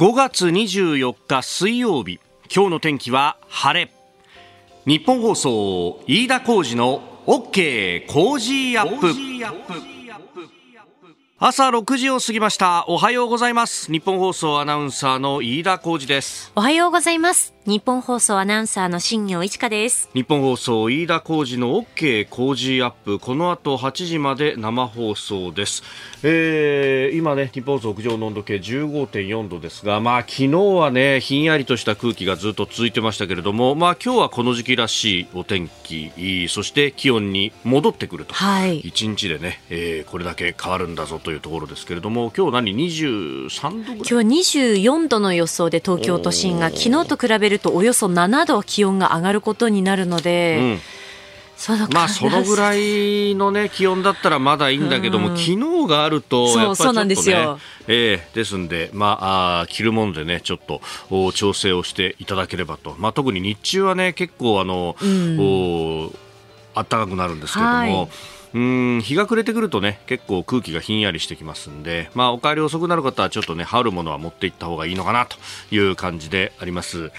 5月24日水曜日。今日の天気は晴れ。ニッポン放送飯田浩司の OK Cozy up。朝6時を過ぎました。おはようございます。ニッポン放送アナウンサーの飯田浩司です。おはようございます。ニッポン放送アナウンサーの新行市佳です。ニッポン放送飯田浩司の OK Cozy up。この後8時まで生放送です、えー、今ね日本放送屋上の温度計15.4度ですがまあ昨日はねひんやりとした空気がずっと続いてましたけれどもまあ今日はこの時期らしいお天気。そして気温に戻ってくると、はい、1日でね、えー、これだけ変わるんだぞというところですけれども今日何？23度今日は24度の予想で東京都心が昨日と比べるとおよそ7度気温が上がることになるので、うん。そまあそのぐらいのね気温だったらまだいいんだけども、うん、昨日があるとやっぱりちょっとねですよ、えー、ですんでまああ着るものでねちょっとお調整をしていただければと。まあ特に日中はね結構あの、うん、お暖かくなるんですけれども。はいうん日が暮れてくるとね結構空気がひんやりしてきますんで、まあ、お帰り遅くなる方はちょっとね羽織るものは持っていった方がいいのかなという感じであります。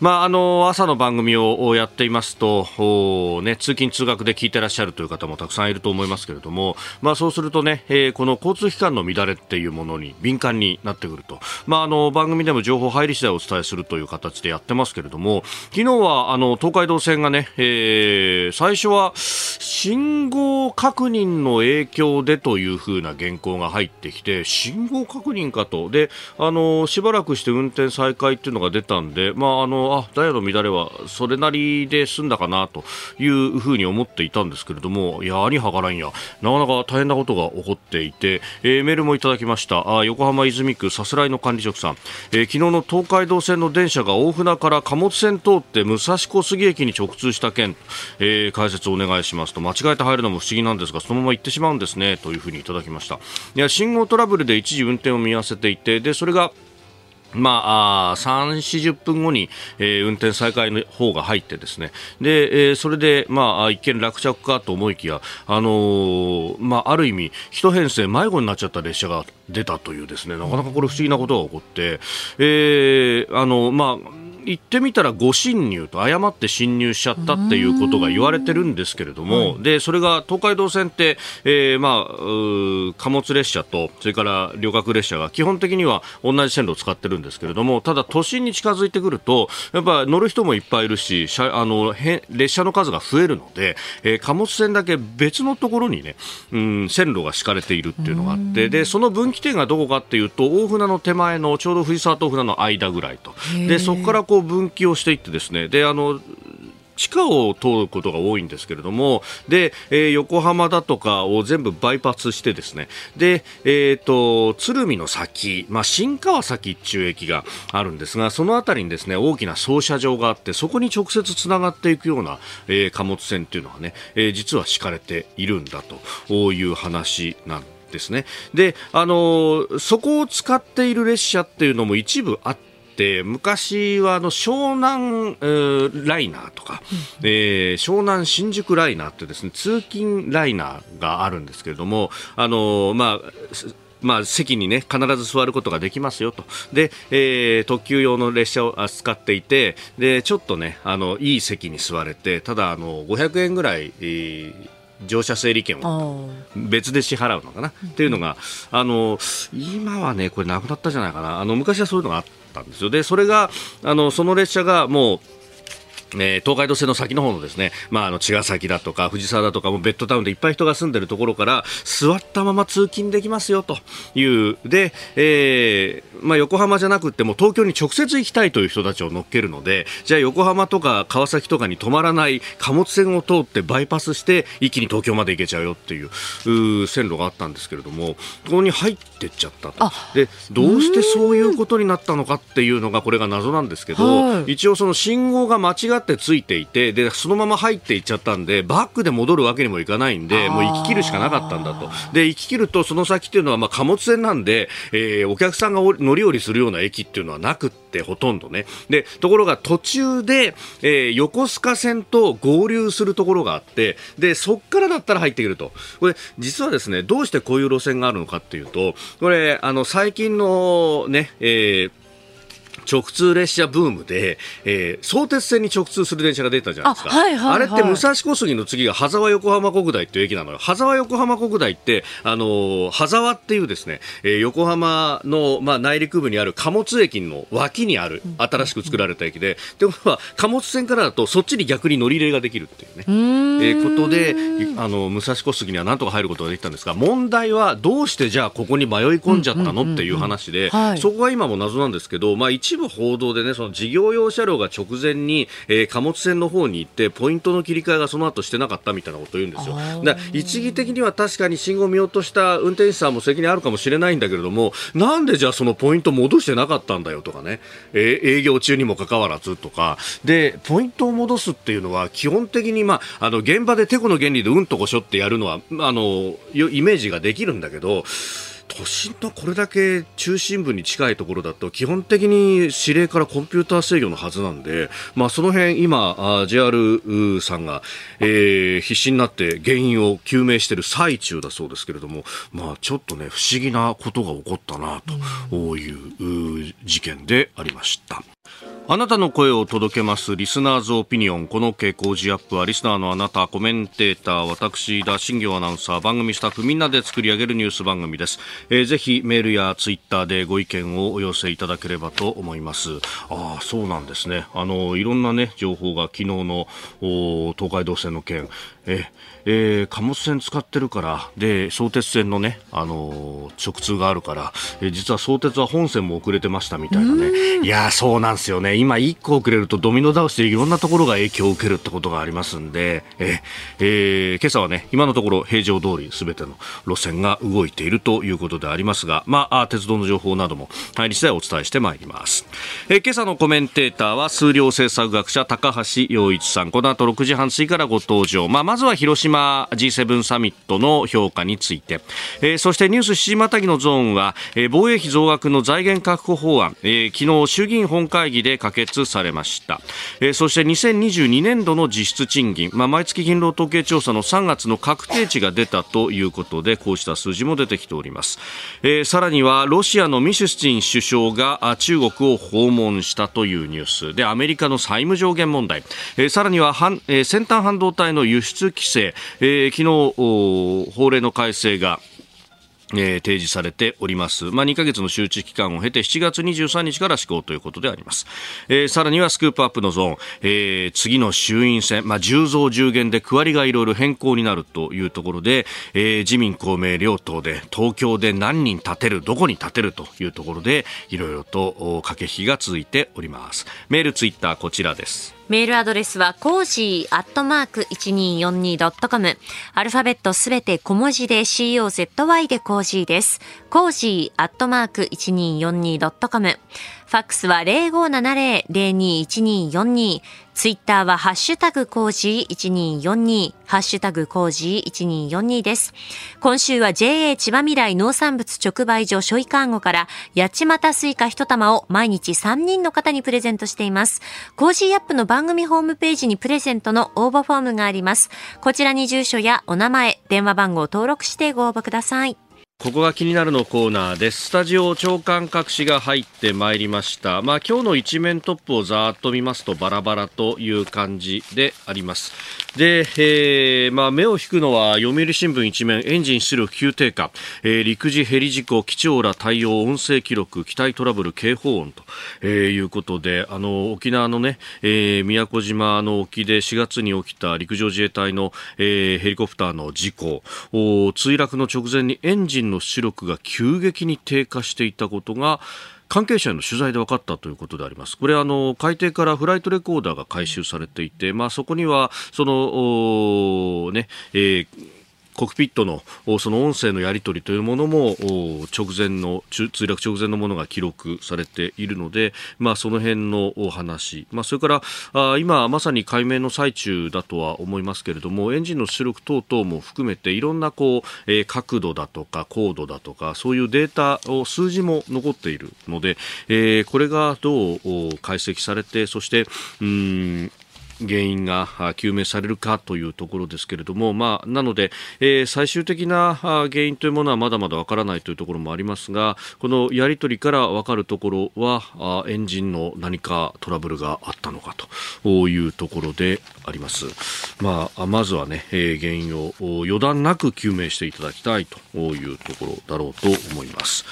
まあ、あの朝の番組をやっていますと、ね、通勤・通学で聞いてらっしゃるという方もたくさんいると思いますけれども、まあ、そうするとね、えー、この交通機関の乱れっていうものに敏感になってくると、まあ、あの番組でも情報入り次第お伝えするという形でやってますけれども昨日はあの東海道線がね、えー、最初は信号確認の影響でというふうな原稿が入ってきて信号確認かと。であのしばらくして運転再開っていうのが出たんで、まあ、あのあダイヤの乱れはそれなりで済んだかなというふうに思っていたんですけれどもいや兄はがらんや。なかなか大変なことが起こっていて、えー、メールもいただきました。あ横浜泉区さすらいの管理職さん、えー、昨日の東海道線の電車が大船から貨物線通って武蔵小杉駅に直通した件、えー、解説をお願いしますと。間違えて入るのも不思議なんですがそのまま行ってしまうんですねというふうにいただきました。いや信号トラブルで一時運転を見合わせていてでそれがまあ、3、40分後に、えー、運転再開の方が入ってですね、で、えー、それで、まあ、一見落着かと思いきや、あのー、まあ、ある意味、一編成迷子になっちゃった列車が出たというですね、なかなかこれ不思議なことが起こって、えー、あの、まあ、言ってみたら誤進入と誤って進入しちゃったっていうことが言われてるんですけれども、でそれが東海道線って、えー、まあ貨物列車とそれから旅客列車が基本的には同じ線路を使ってるんですけれどもただ都心に近づいてくるとやっぱ乗る人もいっぱいいるしあの列車の数が増えるので、えー、貨物線だけ別のところにね、うん、線路が敷かれているっていうのがあってでその分岐点がどこかっていうと大船の手前のちょうど藤沢と大船の間ぐらいと。でそこからこう分岐をしていってですねであの地下を通ることが多いんですけれどもで、えー、横浜だとかを全部バイパスしてですねで、えーと、鶴見の先、まあ、新川崎中駅があるんですがその辺りにですね大きな操車場があってそこに直接つながっていくような、えー、貨物船っていうのはね、えー、実は敷かれているんだという話なんですね。で、あのそこを使っている列車っていうのも一部あってって昔はあの湘南、えー、ライナーとか、えー、湘南新宿ライナーってですね通勤ライナーがあるんですけれどもあのまあまあ、席にね、必ず座ることができますよと。で、えー、特急用の列車を扱っていて、で、ちょっとね、あの、いい席に座れて、ただ、あの、500円ぐらい、えー乗車整理券を別で支払うのかな？っていうのが、あの今はね、これなくなったじゃないかな、あの昔はそういうのがあったんですよ。で、それが、あのその列車がもうえー、東海道線の先の方のですね、まあ、あの茅ヶ崎だとか藤沢だとかもベッドタウンでいっぱい人が住んでるところから座ったまま通勤できますよというで、えーまあ、横浜じゃなくても東京に直接行きたいという人たちを乗っけるのでじゃあ横浜とか川崎とかに止まらない貨物線を通ってバイパスして一気に東京まで行けちゃうよっていう線路があったんですけれどもここに入ってっちゃったと。でどうしてそういうことになったのかっていうのがこれが謎なんですけど一応その信号が間違ってついていてでそのまま入っていっちゃったんでバックで戻るわけにもいかないんでもう行き切るしかなかったんだと。で行き切るとその先っていうのはまあ貨物船なんで、えー、お客さんが乗り降りするような駅っていうのはなくってほとんどね。でところが途中で、えー、横須賀線と合流するところがあってでそっからだったら入ってくると。これ実はですねどうしてこういう路線があるのかっていうとこれあの最近のね、えー直通列車ブームで、えー、相鉄線に直通する電車が出たじゃないですか。あはいはいはい、あれって武蔵小杉の次が羽沢横浜国大っていう駅なのよ。羽沢横浜国大って、あのー、羽沢っていうですね、えー、横浜の、まあ、内陸部にある貨物駅の脇にある新しく作られた駅で、ということは貨物線からだとそっちに逆に乗り入れができるっていうね、えー、ことで、あの、武蔵小杉にはなんとか入ることができたんですが、問題はどうしてじゃあここに迷い込んじゃったのっていう話で、そこが今も謎なんですけど、まあ一部報道でね、その事業用車両が直前に、えー、貨物船の方に行って、ポイントの切り替えがその後してなかったみたいなことを言うんですよ。だ一義的には確かに信号を見落とした運転手さんも責任あるかもしれないんだけれども、なんでじゃあそのポイント戻してなかったんだよとかね、えー、営業中にもかかわらずとか、で、ポイントを戻すっていうのは基本的に、まあ、あの、現場でてこの原理でうんとこしょってやるのは、あの、イメージができるんだけど、都心のこれだけ中心部に近いところだと基本的に指令からコンピューター制御のはずなんで、まあ、その辺今 JR さんが、えー、必死になって原因を究明している最中だそうですけれども、まあ、ちょっとね不思議なことが起こったなという事件でありました。あなたの声を届けます。リスナーズオピニオン。この傾向時アップ。はリスナーのあなたコメンテーター私田新行アナウンサー番組スタッフみんなで作り上げるニュース番組です、えー、ぜひメールやツイッターでご意見をお寄せいただければと思います。ああそうなんですね。あのいろんなね情報が昨日の東海道線の件。ええー、貨物船使ってるからで相鉄線のね、あのー、直通があるから、えー、実は相鉄は本線も遅れてましたみたいなね。いやそうなんですよね。今1個遅れるとドミノ倒しでいろんなところが影響を受けるってことがありますんで、ええー、今朝はね今のところ平常通りすべての路線が動いているということでありますが、まあ、鉄道の情報なども入り次第お伝えしてまいります、えー、今朝のコメンテーターは数量政策学者高橋洋一さん。この後6時半過ぎからご登場、まあ、まずは広島 G7 サミットの評価について、えー、そしてニュース7時またぎのゾーンは、えー、防衛費増額の財源確保法案、えー、昨日衆議院本会議で可決されました、えー、そして2022年度の実質賃金、まあ、毎月勤労統計調査の3月の確定値が出たということでこうした数字も出てきております、えー、さらにはロシアのミシュスチン首相が中国を訪問したというニュース。でアメリカの債務上限問題、えー、さらには半、えー、先端半導体の輸出規制、えー、昨日法令の改正がえー、提示されております。まあ、2ヶ月の周知期間を経て7月23日から施行ということであります。えー、さらにはスクープアップのゾーン、えー、次の衆院選、まあ、10増10減で区割りがいろいろ変更になるというところで、えー、自民公明両党で東京で何人立てる、どこに立てるというところでいろいろと駆け引きが続いております。メール、ツイッターこちらです。メールアドレスは cozy アットマーク 1242.com アルファベットすべて小文字で COZY で cozy です。 cozy アットマーク 1242.com ファックスは0570-021242。ツイッターはハッシュタグ cozy1242、ハッシュタグ cozy1242です。今週は JA 千葉未来農産物直売所ショイカーゴから八街スイカ一玉を毎日3人の方にプレゼントしています。コージアップの番組ホームページにプレゼントの応募フォームがあります。こちらに住所やお名前、電話番号を登録してご応募ください。ここが気になるのコーナーです。スタジオ長官各紙が入ってまいりました。まあ今日の一面トップをざーっと見ますとバラバラという感じであります。で、えー、まあ目を引くのは読売新聞一面エンジン出力急低下、えー、陸自ヘリ事故、機長ら対応音声記録、機体トラブル警報音と、えー、いうことで、あの沖縄のね、えー、宮古島の沖で4月に起きた陸上自衛隊の、えー、ヘリコプターの事故、墜落の直前にエンジンの出力が急激に低下していたことが関係者への取材で分かったということであります。これあの海底からフライトレコーダーが回収されていて、まあそこにはそのね、えーコクピットのその音声のやり取りというものも直前の墜落直前のものが記録されているので、まあ、その辺のお話、まあ、それから今まさに解明の最中だとは思いますけれどもエンジンの出力等々も含めていろんなこう、角度だとか高度だとかそういうデータを数字も残っているので、これがどう解析されてそしてうん原因が究明されるかというところですけれども、まあ、なので、えー、最終的な原因というものはまだまだわからないというところもありますがこのやり取りからわかるところはエンジンの何かトラブルがあったのかというところであります。まあ、まずはね、えー、原因を予断なく究明していただきたいというところだろうと思います。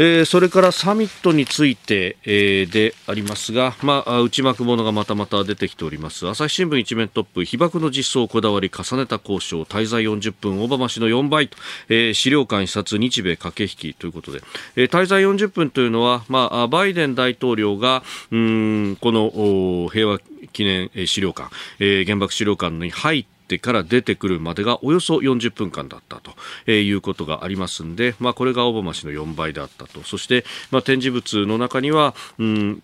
えー、それからサミットについて、えー、でありますが、まあ、内幕物がまたまた出てきております。朝日新聞一面トップ被爆の実装こだわり重ねた交渉滞在40分オバマ氏の4倍と、えー、資料館視察日米駆け引きということで、えー、滞在40分というのは、まあ、バイデン大統領がうんこの平和記念資料館、えー、原爆資料館に入ってってから出てくるまでがおよそ40分間だったと、えいうことがありますんで、まあ、これがオバマ氏の4倍であったと。そして、まあ、展示物の中には、うん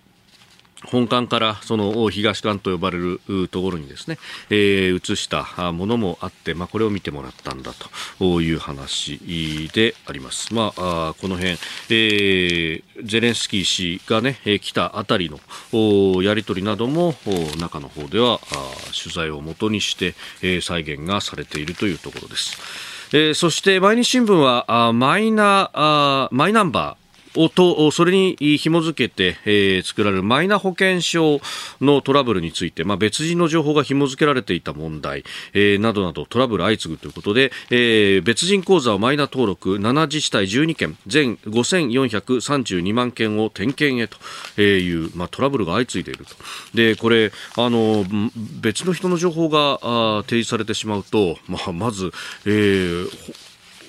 本館からその東館と呼ばれるところにですね、えー、移したものもあって、まあ、これを見てもらったんだという話であります。まあ、この辺、えー、ゼレンスキー氏がね、来たあたりのやり取りなども中の方では取材をもとにして、えー、再現がされているというところです。えー、そして毎日新聞はあマイナあマイナンバーとそれに紐付けて、えー、作られるマイナ保険証のトラブルについて、まあ、別人の情報が紐付けられていた問題、えー、などなどトラブル相次ぐということで、えー、別人口座をマイナ登録7自治体12件全5432万件を点検へという、まあ、トラブルが相次いでいると。でこれあの別の人の情報が提示されてしまうと、まあ、まず、えー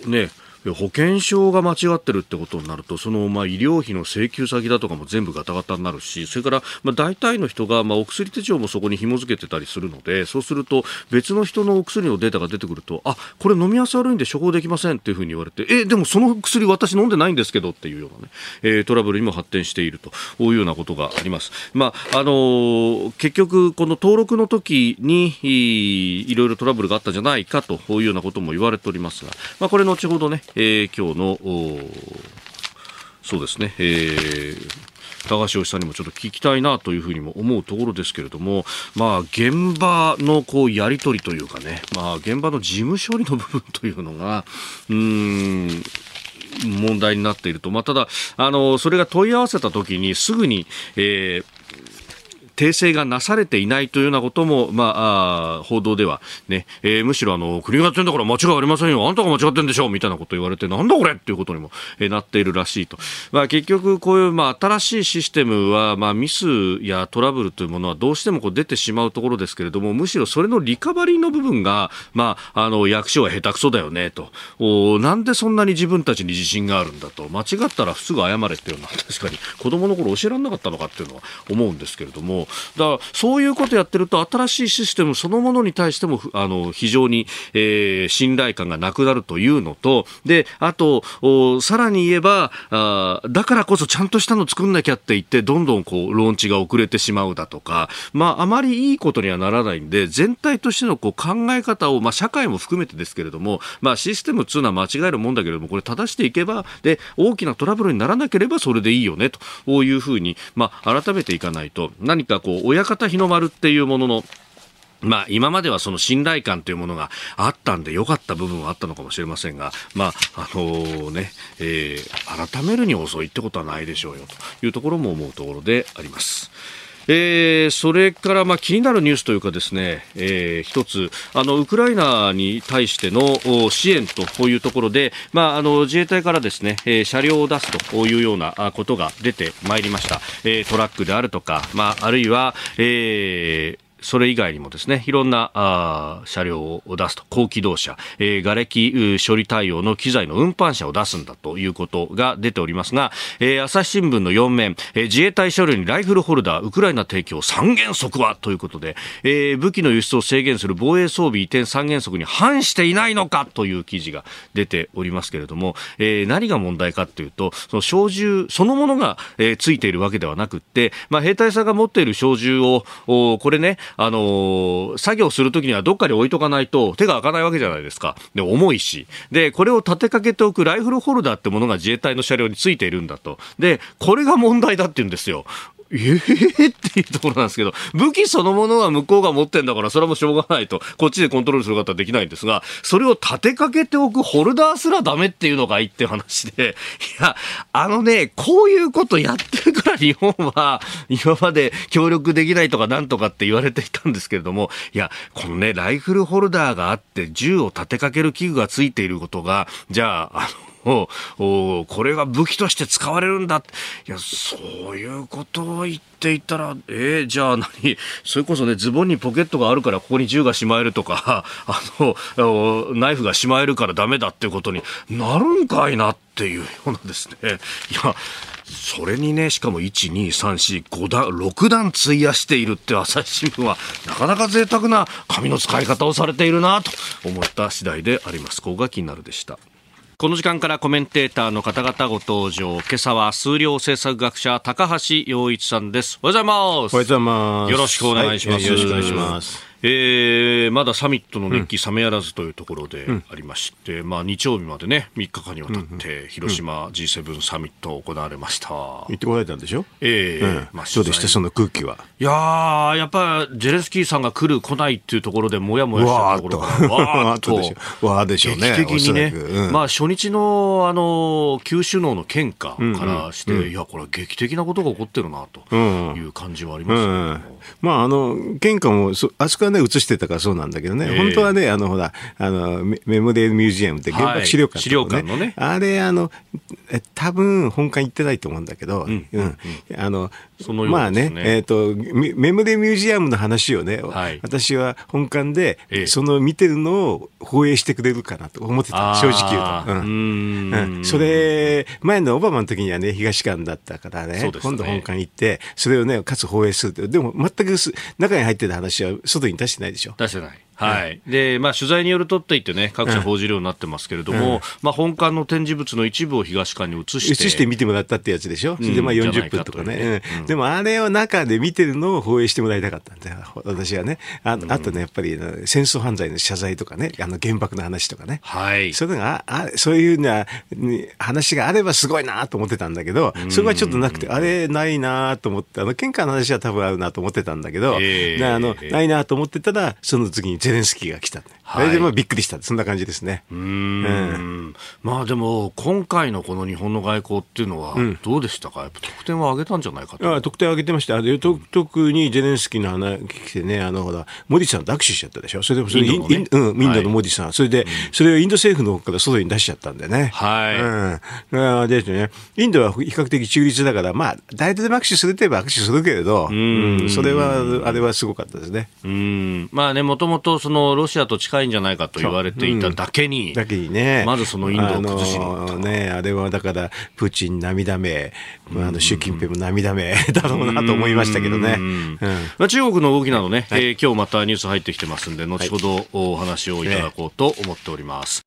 ね保険証が間違ってるってことになるとそのまあ医療費の請求先だとかも全部ガタガタになるしそれからまあ大体の人がまあお薬手帳もそこに紐付けてたりするのでそうすると別の人のお薬のデータが出てくるとあこれ飲みやす悪いんで処方できませんっていうふうに言われてえでもその薬私飲んでないんですけどっていうようなね、えー、トラブルにも発展しているというようなことがあります。まああのー、結局この登録の時にいろいろトラブルがあったんじゃないかというようなことも言われておりますが、まあ、これ後ほどね、えー、今日のそうですね、えー、高橋さんにもちょっと聞きたいなというふうにも思うところですけれども、まあ、現場のこうやり取りというかね、まあ、現場の事務処理の部分というのが、うん、問題になっていると。まあ、ただ、あの、それが問い合わせたときにすぐに、えー、訂正がなされていないというようなことも、まあ、あ報道ではね、えー、むしろあの、国がやってんだから間違いありませんよ。あんたが間違ってんでしょみたいなこと言われて、なんだこれっていうことにも、えー、なっているらしいと。まあ、結局、こういう、まあ、新しいシステムは、まあ、ミスやトラブルというものはどうしてもこう出てしまうところですけれども、むしろそれのリカバリーの部分が、まあ、あの、役所は下手くそだよね、と。おなんでそんなに自分たちに自信があるんだと。間違ったらすぐ謝れっていうのは、確かに子供の頃教えられなかったのかっていうのは思うんですけれども、だからそういうことやってると新しいシステムそのものに対してもあの非常に、えー、信頼感がなくなるというのとであとさらに言えばあだからこそちゃんとしたの作んなきゃって言ってどんどんこうローンチが遅れてしまうだとか、まあ、あまりいいことにはならないんで全体としてのこう考え方を、まあ、社会も含めてですけれども、まあ、システムっていうのは間違えるもんだけれどもこれ正していけばで大きなトラブルにならなければそれでいいよねというふうに、まあ、改めていかないと。何かこう親方日の丸っていうもののまあ、今まではその信頼感というものがあったんで良かった部分はあったのかもしれませんが、まあ、あの、ね、えー、改めるに遅いってことはないでしょうよというところも思うところであります。えー、それからまあ気になるニュースというかですね、えー、一つ。あのウクライナに対しての支援というところで、まあ、あの自衛隊からですね、えー、車両を出すというようなことが出てまいりました、えー、トラックであるとか、まあ、あるいは、えーそれ以外にもですね、いろんなあ車両を出すと、高機動車、えー、瓦礫処理対応の機材の運搬車を出すんだということが出ておりますが、えー、朝日新聞の4面、えー、自衛隊車両にライフルホルダー、ウクライナ提供三原則はということで、えー、武器の輸出を制限する防衛装備移転三原則に反していないのかという記事が出ておりますけれども、えー、何が問題かというと、その小銃そのものが、えー、ついているわけではなくて、まあ、兵隊さんが持っている小銃を、これね、あの、作業するときにはどっかに置いとかないと手が開かないわけじゃないですか。で、重いし。で、これを立てかけておくライフルホルダーってものが自衛隊の車両についているんだと。で、これが問題だって言うんですよ。ええー、っていうところなんですけど、武器そのものは向こうが持ってんだから、それはもうしょうがないと、こっちでコントロールすることはできないんですが、それを立てかけておくホルダーすらダメっていうのがいいって話で、いや、あのね、こういうことやってるから日本は、今まで協力できないとかなんとかって言われていたんですけれども、いや、このね、ライフルホルダーがあって、銃を立てかける器具がついていることが、じゃあ、あの、おこれが武器として使われるんだ。いや、そういうことを言っていたら、えー、じゃあ何？それこそね、ズボンにポケットがあるからここに銃がしまえるとか、あの、ナイフがしまえるからダメだっていうことになるんかいなっていうようなですね。いや、それにね、しかも1、2、3、4、5段、6段費やしているって朝日新聞は、なかなか贅沢な紙の使い方をされているなと思った次第であります。ここが気になるでした。この時間からコメンテーターの方々ご登場。今朝は数量政策学者高橋洋一さんです。おはようございます。おはようございます。よろしくお願いします。はい、よろしくお願いします。えー、まだサミットの熱気冷めやらずというところでありまして、うん、まあ、日曜日までね、3日間にわたって広島 G7 サミット行われました。行ってこられたんでしょ？ええー、うん、まあ、そうでした、その空気は。いややっぱジェレンスキーさんが来る、来ないっていうところで、もやもやしたところが、わーっと、わーでしょ。うね。劇的にね、うん、まあ、初日の、あの、旧首脳の献花からして、うんうん、いや、これは劇的なことが起こってるな、という感じはありますまあ、あの、献花も、あそこはね、映してたからそうなんだけどね、えー、本当はね、あのほらあのメモデルミュージアムって原爆資料館、ねはい、資料館のね、あれあの多分本館行ってないと思うんだけど、うん、うん、あのね、まあね、えっ、ー、とメモデルミュージアムの話をね、はい、私は本館で、えー、その見てるのを放映してくれるかなと思ってた、正直言うと。うん、うん、それ前のオバマの時にはね東館だったからね、ね、今度本館行ってそれをねかつ放映するでも全く中に入ってた話は外に出してないでしょ。出してない。はい、でまあ、取材によるとって言ってね、各社報じるようになってますけれども、うん、まあ、本館の展示物の一部を東館に移して。移して見てもらったってやつでしょ、うん、でまあ40分とかね、うん、でもあれを中で見てるのを放映してもらいたかったんだよ、私はね。ああとね、やっぱり戦争犯罪の謝罪とかね、あの原爆の話とかね、はい、そういうのがあそういうな話があればすごいなと思ってたんだけど、それはちょっとなくて、あれないなと思って、あの喧嘩の話は多分あるなと思ってたんだけど、えー、あのないなと思ってたら、その次にゼレンスキーが来た。はい、あれでもびっくりした。そんな感じですね。うんうんまあでも、今回のこの日本の外交っていうのは、どうでしたか、やっぱ得点を上げたんじゃないかと。あ得点を上げてました。と特にゼレンスキーの話来てね、あの、ほら、モディさん握手しちゃったでしょ？それでそれインド、ね、うん、インドのモディさん。はい、それで、それをインド政府の方から外に出しちゃったんでね。はい。うん。でね、インドは比較的中立だから、まあ、誰とでも握手するといえば握手するけれど、うん、それは、あれはすごかったですね。うん。まあね、もともとそのロシアと近いんじゃないかと言われていただけに、うん、だけにね、まずそのインドを崩しにね、あれはだから、プーチン涙目、あの習近平も涙目 だろうなと思いましたけどね。まあ、中国の動きなどね、はい、えー、今日またニュース入ってきてますんで、後ほどお話をいただこうと思っております。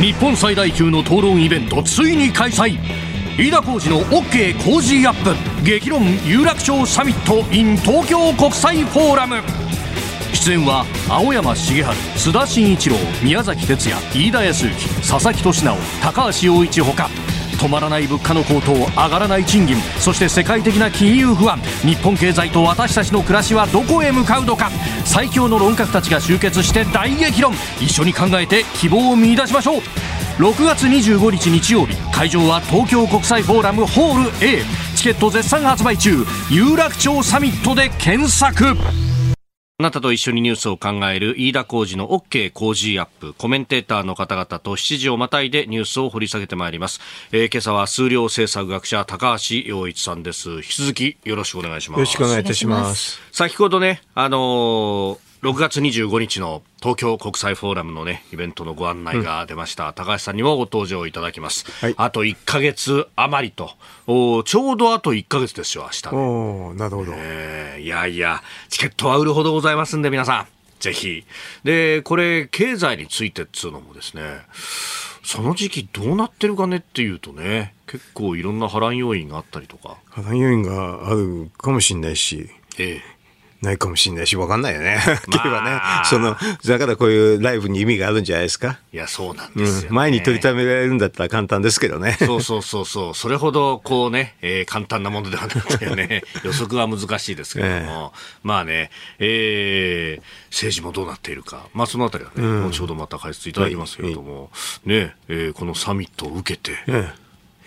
日本最大級の討論イベント、ついに開催。飯田浩司の OK 工事アップ。激論有楽町サミット in 東京国際フォーラム出演は青山茂春須田慎一郎宮崎哲也飯田康之佐々木俊直高橋洋一ほか。止まらない物価の高騰上がらない賃金そして世界的な金融不安。日本経済と私たちの暮らしはどこへ向かうのか。最強の論客たちが集結して大激論。一緒に考えて希望を見出しましょう。6月25日日曜日会場は東京国際フォーラムホール A チケット絶賛発売中。有楽町サミットで検索。あなたと一緒にニュースを考える飯田浩二の OK 工事アップ。コメンテーターの方々と7時をまたいでニュースを掘り下げてまいります。えー、今朝は数量政策学者高橋洋一さんです。引き続きよろしくお願いします。よろしくお願いいたします。先ほどね、あのー6月25日の東京国際フォーラムのね、イベントのご案内が出ました。うん、高橋さんにもご登場いただきます。はい、あと1か月余りと、おちょうどあと1か月ですよ、明日、ね。おなるほど、えー。いやいや、チケットは売るほどございますんで、皆さん、ぜひ。で、これ、経済についてっつうのもですね、その時期どうなってるかねっていうとね、結構いろんな波乱要因があったりとか。波乱要因があるかもしれないし、ええないかもしれないし、わかんないよね。まあ、ね、その、だからこういうライブに意味があるんじゃないですか。いや、そうなんですよ、ねうん、前に取りためられるんだったら簡単ですけどね。そうそうそうそう。それほど、こうね、えー、簡単なものではなくてね、予測は難しいですけども、えー、まあね、えー、政治もどうなっているか、まあそのあたりはね、うん、後ほどまた解説いただきますけれども、はい、ね、えー、このサミットを受けて、え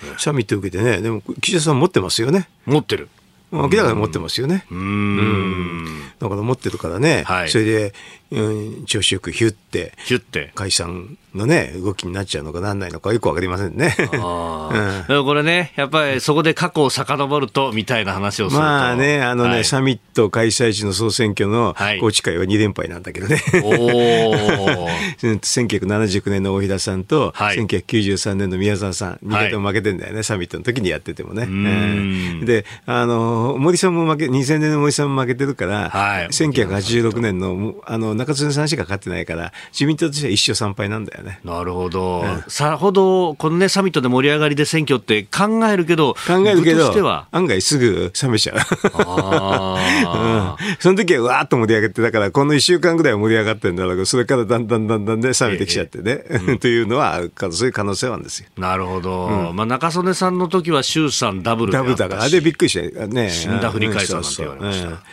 ー、サミットを受けてね、でも岸田さん持ってますよね。持ってる。明らかに持ってますよね。うん。だから持ってるからね、はい、それで、うん、調子よくヒュッて、ヒュッて。解散のね、動きになっちゃうのかなんないのかよくわかりませんね。あ うん、これね、やっぱりそこで過去を遡ると、みたいな話をすると。まあね、あのね、はい、サミット開催地の総選挙の高知会は2連敗なんだけどね。はい、お1979年の大平さんと、はい、1993年の宮沢さん、2回とも負けてんだよね、サミットの時にやっててもね。うん、で、あの、森さんも負け、2000年の森さんも負けてるから、はい、1986年の、あの、中津さんしか勝ってないから、自民党としては1勝3敗なんだよね。なるほど。うん、さほど、このね、サミットで盛り上がりで選挙って考えるけど、考えるけど、案外すぐ冷めちゃう。あ うん、その時はわーっと盛り上がって、だからこの1週間ぐらいは盛り上がってるんだろうけど、それからだんだんだんだんで冷めてきちゃってね、ええ というのは、そういう可能性はあるんですよ。なるほど。うん、まあ、中曽根さんの時は衆参ダブルダブルだから、あれびっくりして、ね。死んだ振り返ったなんて言われました。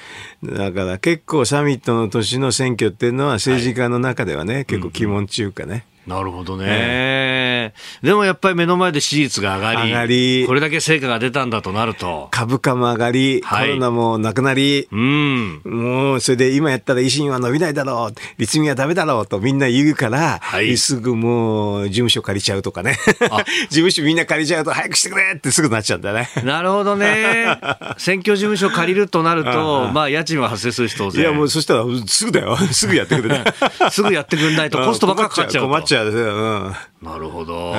だから結構サミットの年の選挙っていうのは政治家の中ではね、はい、結構鬼門中かね。なるほどね、でもやっぱり目の前で支持率が上がり、上がり。これだけ成果が出たんだとなると、株価も上がり、はい、コロナもなくなり、うん、もうそれで今やったら維新は伸びないだろう、立民はだめだろうとみんな言うから、はい、すぐもう事務所借りちゃうとかね、事務所みんな借りちゃうと、早くしてくれってすぐなっちゃうんだね。なるほどね、選挙事務所借りるとなると、まあ家賃は発生するし当然。いやもうそしたらすぐだよ、すぐやってくれ、すぐやってくれないとコストばっかかかっちゃう困っちゃう。うん。なるほど、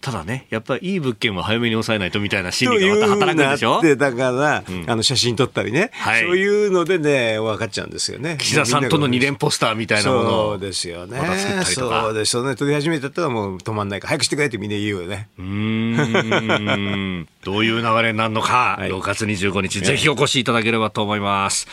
ただね、やっぱりいい物件は早めに抑えないとみたいな心理がまた働くんでしょ？でだから、うん、あの写真撮ったりね、はい、そういうのでね、分かっちゃうんですよね。岸田さんとの二連ポスターみたいなものそうですよね。ま、そうですよね。撮り始めたらもう止まんないから、早くしてくれってみんな言うよね。うん。どういう流れになるのか、はい、6月25日、ぜひお越しいただければと思います。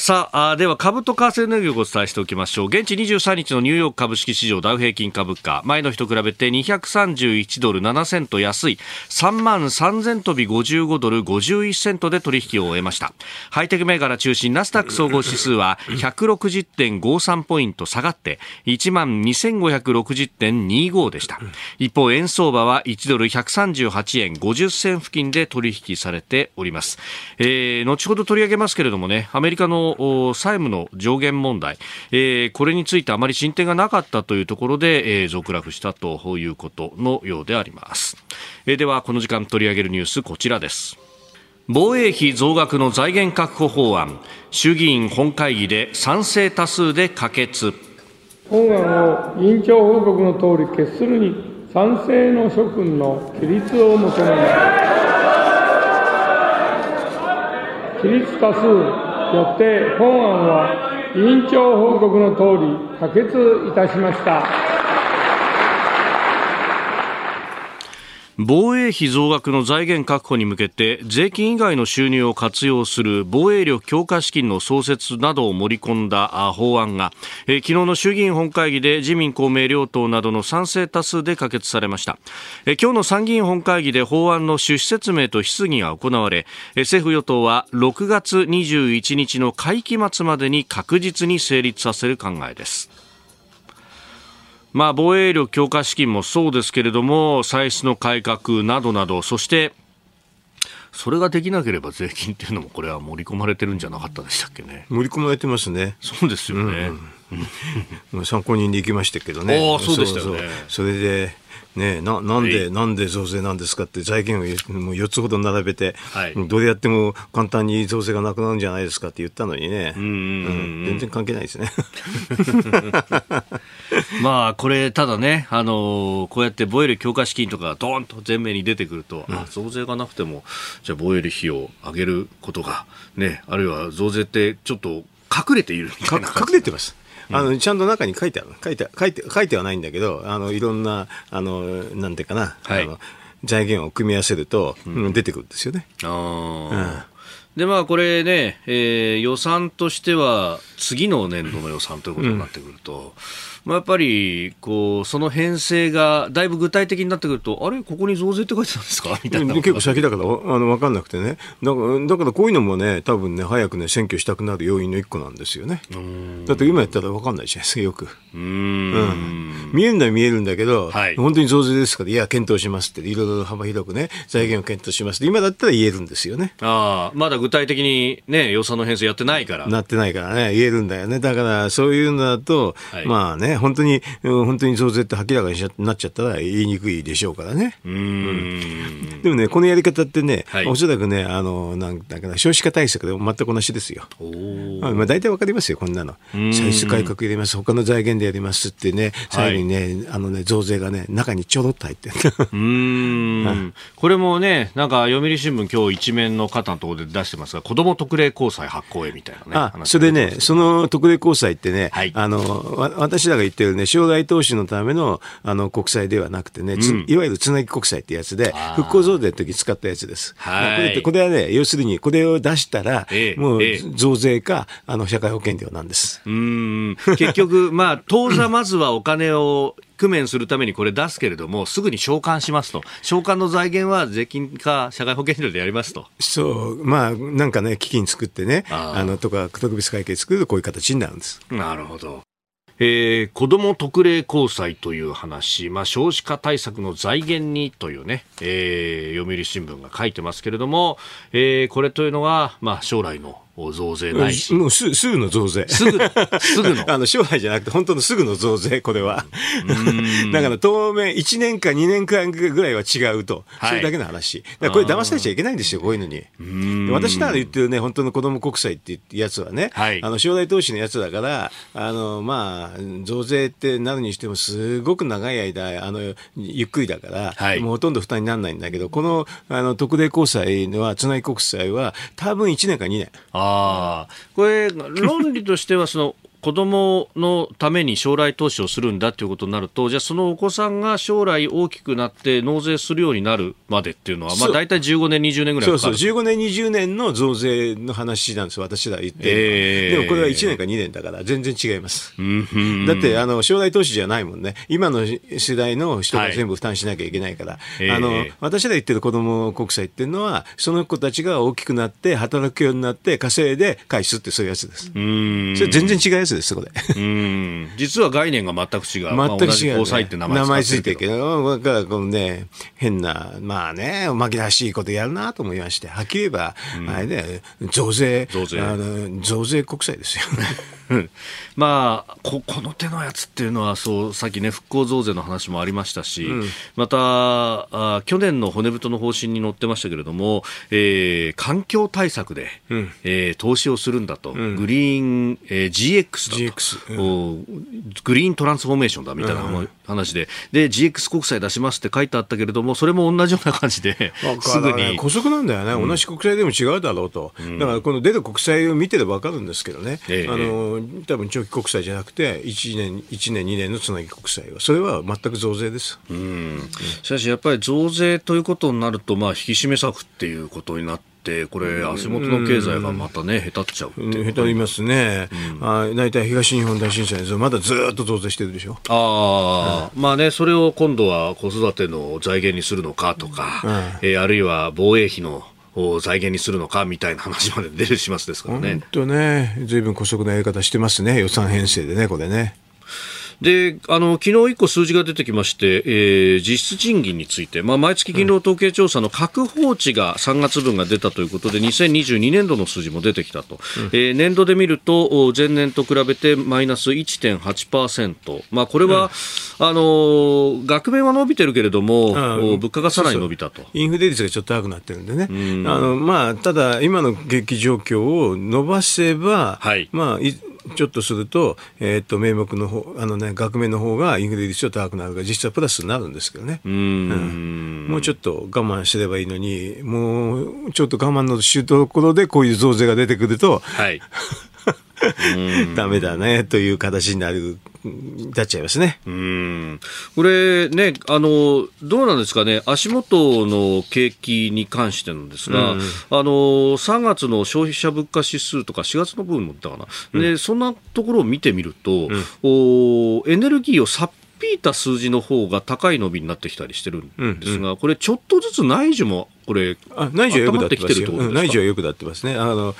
さあでは株と為替の値をお伝えしておきましょう。現地23日のニューヨーク株式市場ダウ平均株価。前の日と比べて231ドル7セント安い。3万3000飛び55ドル51セントで取引を終えました。ハイテク銘柄中心ナスダック総合指数は160.53ポイント下がって1万2560.25でした。一方円相場は1ドル138円50銭付近で取引されております、えー、後ほど取り上げますけれどもねアメリカの債務の上限問題、えー、これについてあまり進展がなかったというところで、えー、続落したということのようであります。えー、では、この時間取り上げるニュース、こちらです。防衛費増額の財源確保法案、衆議院本会議で賛成多数で可決。本案を委員長報告の通り決するに賛成の諸君の起立を求めます。起立多数よって本案は委員長報告のとおり可決いたしました。防衛費増額の財源確保に向けて税金以外の収入を活用する防衛力強化資金の創設などを盛り込んだ法案が、昨日の衆議院本会議で自民公明両党などの賛成多数で可決されました、今日の参議院本会議で法案の趣旨説明と質疑が行われ政府与党は6月21日の会期末までに確実に成立させる考えです。まあ、防衛力強化資金もそうですけれども、歳出の改革などなど、そして、それができなければ税金っていうのも、これは盛り込まれてるんじゃなかったでしたっけね。盛り込まれてますね。そうですよね。うん、参考人で行きましたけどね。ああ、そうでしたよね。それで、ね、ななんで、なんで増税なんですかって財源をもう4つほど並べて、はい、どうやっても簡単に増税がなくなるんじゃないですかって言ったのにね、うん、全然関係ないですね。まあ、これ、ただね、あのこうやって防衛力強化資金とかがどーんと前面に出てくると、うん、あ増税がなくても、じゃあ防衛力費を上げることが、ね、あるいは増税ってちょっと隠れているみたいな隠れてます。あのちゃんと中に書いてある。書いて書いて書いてはないんだけどあのいろんなあのなんていうかな、はい、あの財源を組み合わせると、うん、出てくるんですよね。あうん。でまあこれね、えー、予算としては次の年度の予算ということになってくると、うんまあ、やっぱりこうその編成がだいぶ具体的になってくるとあれ？ここに増税って書いてたんですか？みたいな。結構先だからあの分かんなくてね。だからだからこういうのもね多分ね早くね選挙したくなる要因の一個なんですよね。だって今やったら分かんないじゃないですかよく。うん、見えるのは見えるんだけど、はい、本当に増税ですからいや検討しますっていろいろ幅広くね財源を検討しますって今だったら言えるんですよね。ああまだ具体的にね予算の編成やってないから。なってないからね言えるんだよね。だからそういうのだと、はい、まあね本当に、本当に増税って明らかになっちゃったら言いにくいでしょうからね。うん、でもね、このやり方ってね、はい、おそらくね、あの、なんだかな、少子化対策でも全く同じですよ。まあ、大体わかりますよ、こんなの。歳出改革入れます、他の財源でやりますってね、最後にね、はい、あのね、増税がね、中にちょろっと入ってる。うん。これもね、なんか読売新聞今日一面の方のところで出してますが、子ども特例公債発行へみたいなね。あ、それね、その特例公債ってね、はい、あの、私らが言ってるね、将来投資のためのあの国債ではなくてね、うん、いわゆるつなぎ国債ってやつで、復興増税の時使ったやつです。はい、これこれはね、要するにこれを出したら、えもう増税か、あの社会保険料なんです。うん結局、まあ、当座まずはお金を工面するためにこれ出すけれども、すぐに償還しますと、償還の財源は税金か社会保険料でやりますと。そう、まあ、なんかね、基金作ってね、あのとか、特別会計作るとこういう形になるんです。なるほど。えー、子ども特例公債という話、まあ、少子化対策の財源にというね、えー、読売新聞が書いてますけれども、えー、これというのは、まあ、将来の増税ないし。もうすすぐの増税。すぐ、すぐの？あの、将来じゃなくて、本当のすぐの増税、これは。だから、当面、1年か2年間ぐらいは違うと。それだけの話。だこれ、騙されちゃいけないんですよ、こういうのに。私なら言ってるね、本当の子供国債ってやつはね、はい、あの、将来投資のやつだから、あの、まあ、増税ってなるにしても、すごく長い間、あの、ゆっくりだから、はい、もうほとんど負担にならないんだけど、この、あの、特例公債は、つなぎ国債は、多分1年か2年。あああ、これ、論理としては、その、子供のために将来投資をするんだということになると、じゃあそのお子さんが将来大きくなって納税するようになるまでっていうのは、まあ大体15年、20年ぐらいそうそう、15年、20年の増税の話なんです、私ら言って、えー、でもこれは1年か2年だから、全然違います。だって、あの、将来投資じゃないもんね。今の世代の人が全部負担しなきゃいけないから、はい、あの、私ら言ってる子供国債っていうのは、その子たちが大きくなって、働くようになって、稼いで返すってそういうやつです。うん。それ全然違うやつです、そこで。うん。実は概念が全く違う。全く違う、ね、まあ、同じ交際って名前名前ついてるけど、だからこのね、変な、まあね、おまぎらしいことやるなと思いまして、はっきり言えば、うん、あれね、増税、増税。あの増税国債ですよ。ね。まあこ、この手のやつっていうのはそうさっきね復興増税の話もありましたし、うん、またあ去年の骨太の方針に載ってましたけれども、えー、環境対策で、うん、えー、投資をするんだと、うん、グリーン、えー、GX だと。GX、うん、グリーントランスフォーメーションだみたいな話で,、で GX 国債出しますって書いてあったけれどもそれも同じような感じで、すぐに。姑息なんだよね、同じ国債でも違うだろうと、だからこの出る国債を見てれば分かるんですけどね、えー、あの多分長期国債じゃなくて1年、1年、2年のつなぎ国債は、それは全く増税です。うん。しかし、やっぱり増税ということになると、まあ、引き締め策っていうことになって、これ、足元の経済がまたね、下手っちゃう下手りますね、うん、あ大体東日本大震災でまだずっと増税してるでしょ。あまあね、それを今度は子育ての財源にするのかとか、うん、えー、あるいは防衛費の財源にするのかみたいな話まで出るしますですからね。本当ね、ずいぶん古色なやり方してますね、予算編成でね、これね。で、あの、昨日一個数字が出てきまして、えー、実質賃金について、まあ、毎月勤労統計調査の確放値が3月分が出たということで、2022年度の数字も出てきたと。うん、えー、年度で見ると、前年と比べてマイナス1.8%。まあ、これは、うん、あの、額面は伸びてるけれども、物価がさらに伸びたと。インフレ率がちょっと高くなってるんでね。あの、まあ、ただ、今の景気状況を伸ばせば、はい、まあ、ちょっとすると、えっ、ー、と、名目の方、あのね、額面の方がインフレ率は高くなるから、実はプラスになるんですけどね。うんうん、もうちょっと我慢すればいいのに、もうちょっと我慢のしところでこういう増税が出てくると、はい。ダメだねという形になる立っちゃいますね。うん。これね、あの、どうなんですかね、足元の景気に関してなんですが、うん、あの、3月の消費者物価指数とか4月の部分もったかな、うん、で、そんなところを見てみると、うん、おエネルギーをさっぴいた数字の方が高い伸びになってきたりしてるんですが、これちょっとずつ内需もこれ、あ内需はよくなってますよ。内需はよくなってますね。あの、